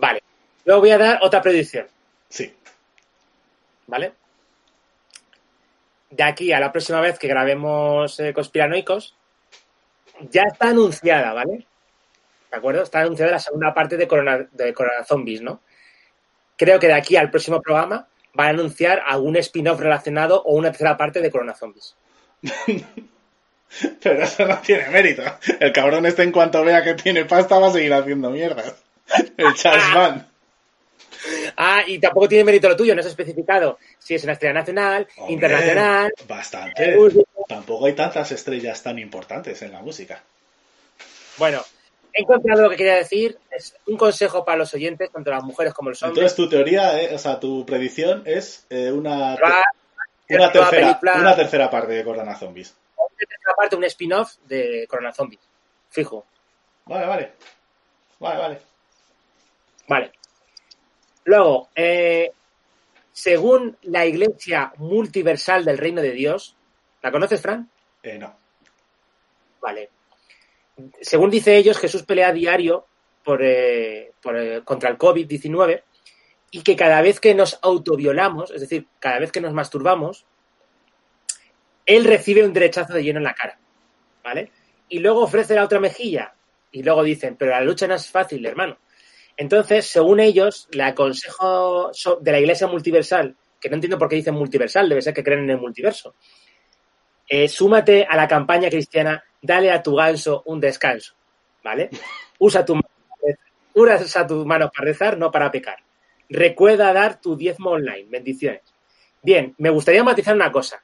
[SPEAKER 4] Vale. Luego voy a dar otra predicción,
[SPEAKER 5] Sí.
[SPEAKER 4] ¿vale? De aquí a la próxima vez que grabemos eh, Conspiranoicos, ya está anunciada, ¿vale? ¿De acuerdo? Está anunciada la segunda parte de Corona, de Corona Zombies, ¿no? Creo que de aquí al próximo programa van a anunciar algún spin-off relacionado o una tercera parte de Corona Zombies.
[SPEAKER 5] Pero eso no tiene mérito. El cabrón este en cuanto vea que tiene pasta va a seguir haciendo mierdas. El Charles Mann.
[SPEAKER 4] Ah, y tampoco tiene mérito lo tuyo, no es especificado si es una estrella nacional,
[SPEAKER 5] Hombre,
[SPEAKER 4] internacional,
[SPEAKER 5] Bastante. tampoco hay tantas estrellas tan importantes en la música.
[SPEAKER 4] Bueno, he encontrado lo que quería decir. Es un consejo para los oyentes, tanto las mujeres como los hombres.
[SPEAKER 5] Entonces tu teoría, eh, o sea, tu predicción es eh, una,
[SPEAKER 4] Va-
[SPEAKER 5] una, tercera,
[SPEAKER 4] película-
[SPEAKER 5] una tercera parte de Corona Zombies.
[SPEAKER 4] aparte un spin-off de Corona Zombie. Fijo.
[SPEAKER 5] Vale, vale. Vale, vale.
[SPEAKER 4] Vale. Luego, eh, según la Iglesia Multiversal del Reino de Dios, ¿la conoces, Fran?
[SPEAKER 5] Eh, no.
[SPEAKER 4] Vale. Según dice ellos, Jesús pelea a diario por, eh, por, eh, contra el COVID-19 y que cada vez que nos autoviolamos, es decir, cada vez que nos masturbamos, él recibe un derechazo de lleno en la cara. ¿Vale? Y luego ofrece la otra mejilla. Y luego dicen, pero la lucha no es fácil, hermano. Entonces, según ellos, el consejo so- de la Iglesia Multiversal, que no entiendo por qué dicen multiversal, debe ser que creen en el multiverso, eh, súmate a la campaña cristiana, dale a tu ganso un descanso, ¿vale? Usa tu, usa tu mano para rezar, no para pecar. Recuerda dar tu diezmo online. Bendiciones. Bien, me gustaría matizar una cosa.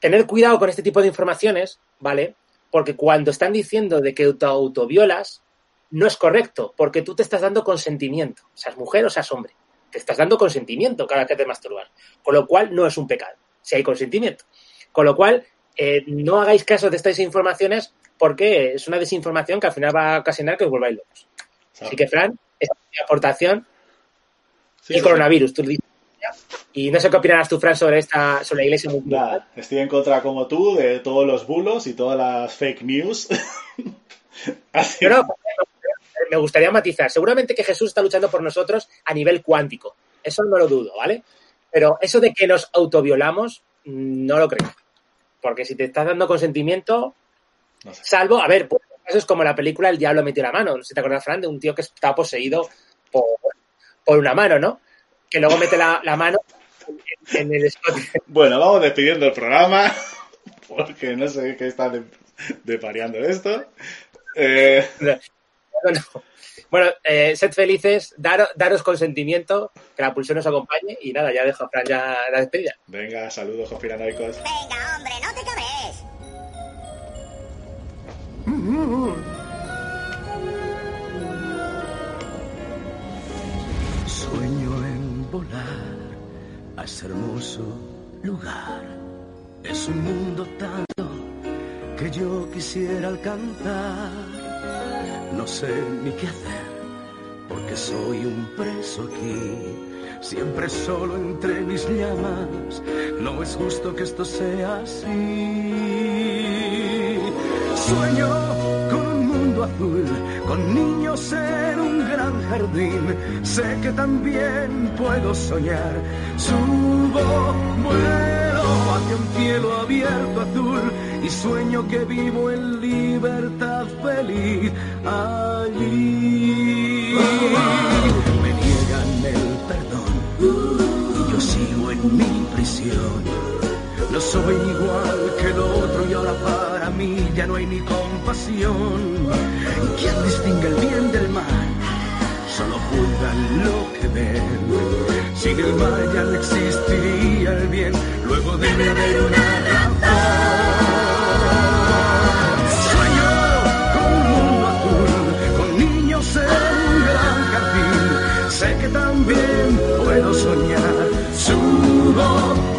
[SPEAKER 4] Tener cuidado con este tipo de informaciones, ¿vale? Porque cuando están diciendo de que te autoviolas, no es correcto, porque tú te estás dando consentimiento, seas mujer o seas hombre. Te estás dando consentimiento cada vez que te masturbas. Con lo cual, no es un pecado, si hay consentimiento. Con lo cual, eh, no hagáis caso de estas informaciones porque es una desinformación que al final va a ocasionar que os volváis locos. Así que, Fran, esta es mi aportación
[SPEAKER 5] Sí,
[SPEAKER 4] y
[SPEAKER 5] sí,
[SPEAKER 4] coronavirus. Tú dices, y no sé qué opinarás tú, Fran, sobre esta, sobre la iglesia mundial.
[SPEAKER 5] Estoy en contra como tú de todos los bulos y todas las fake news. Así-
[SPEAKER 4] Pero me gustaría matizar. Seguramente que Jesús está luchando por nosotros a nivel cuántico. Eso no lo dudo, ¿vale? Pero eso de que nos autoviolamos, mm, no lo creo. Porque si te estás dando consentimiento,
[SPEAKER 5] no sé.
[SPEAKER 4] salvo, a ver, pues, eso es como la película El diablo metió la mano. No sé si te acuerdas, Fran, de un tío que está poseído por, por una mano, ¿no? Que luego mete la, la mano en, en el escote.
[SPEAKER 5] Bueno, vamos despidiendo el programa porque no sé qué está de, depareando esto. Eh,
[SPEAKER 4] Bueno, bueno eh, sed felices, dar- daros consentimiento, que la pulsión os acompañe y nada, ya dejo a Fran ya la despedida.
[SPEAKER 5] venga, saludos conspiranoicos.
[SPEAKER 7] Venga, hombre, no te cabres.
[SPEAKER 8] Sueño en volar a ese hermoso lugar. Es un mundo tanto que yo quisiera alcanzar. No sé ni qué hacer porque soy un preso aquí. Siempre solo entre mis llamas. No es justo que esto sea así. Sueño con un mundo azul, con niños en un gran jardín. Sé que también puedo soñar. Subo, hacia un cielo abierto azul y sueño que vivo en libertad feliz allí. Me niegan el perdón y yo sigo en mi prisión. No soy igual que el otro y ahora para mí ya no hay ni compasión. ¿Quién distingue el bien del mal? solo juzgan lo que ven. Sin el mal ya no existiría el bien, luego debe haber una razón. Sueño con un mundo azul, con niños en un gran jardín. Sé que también puedo soñar, subo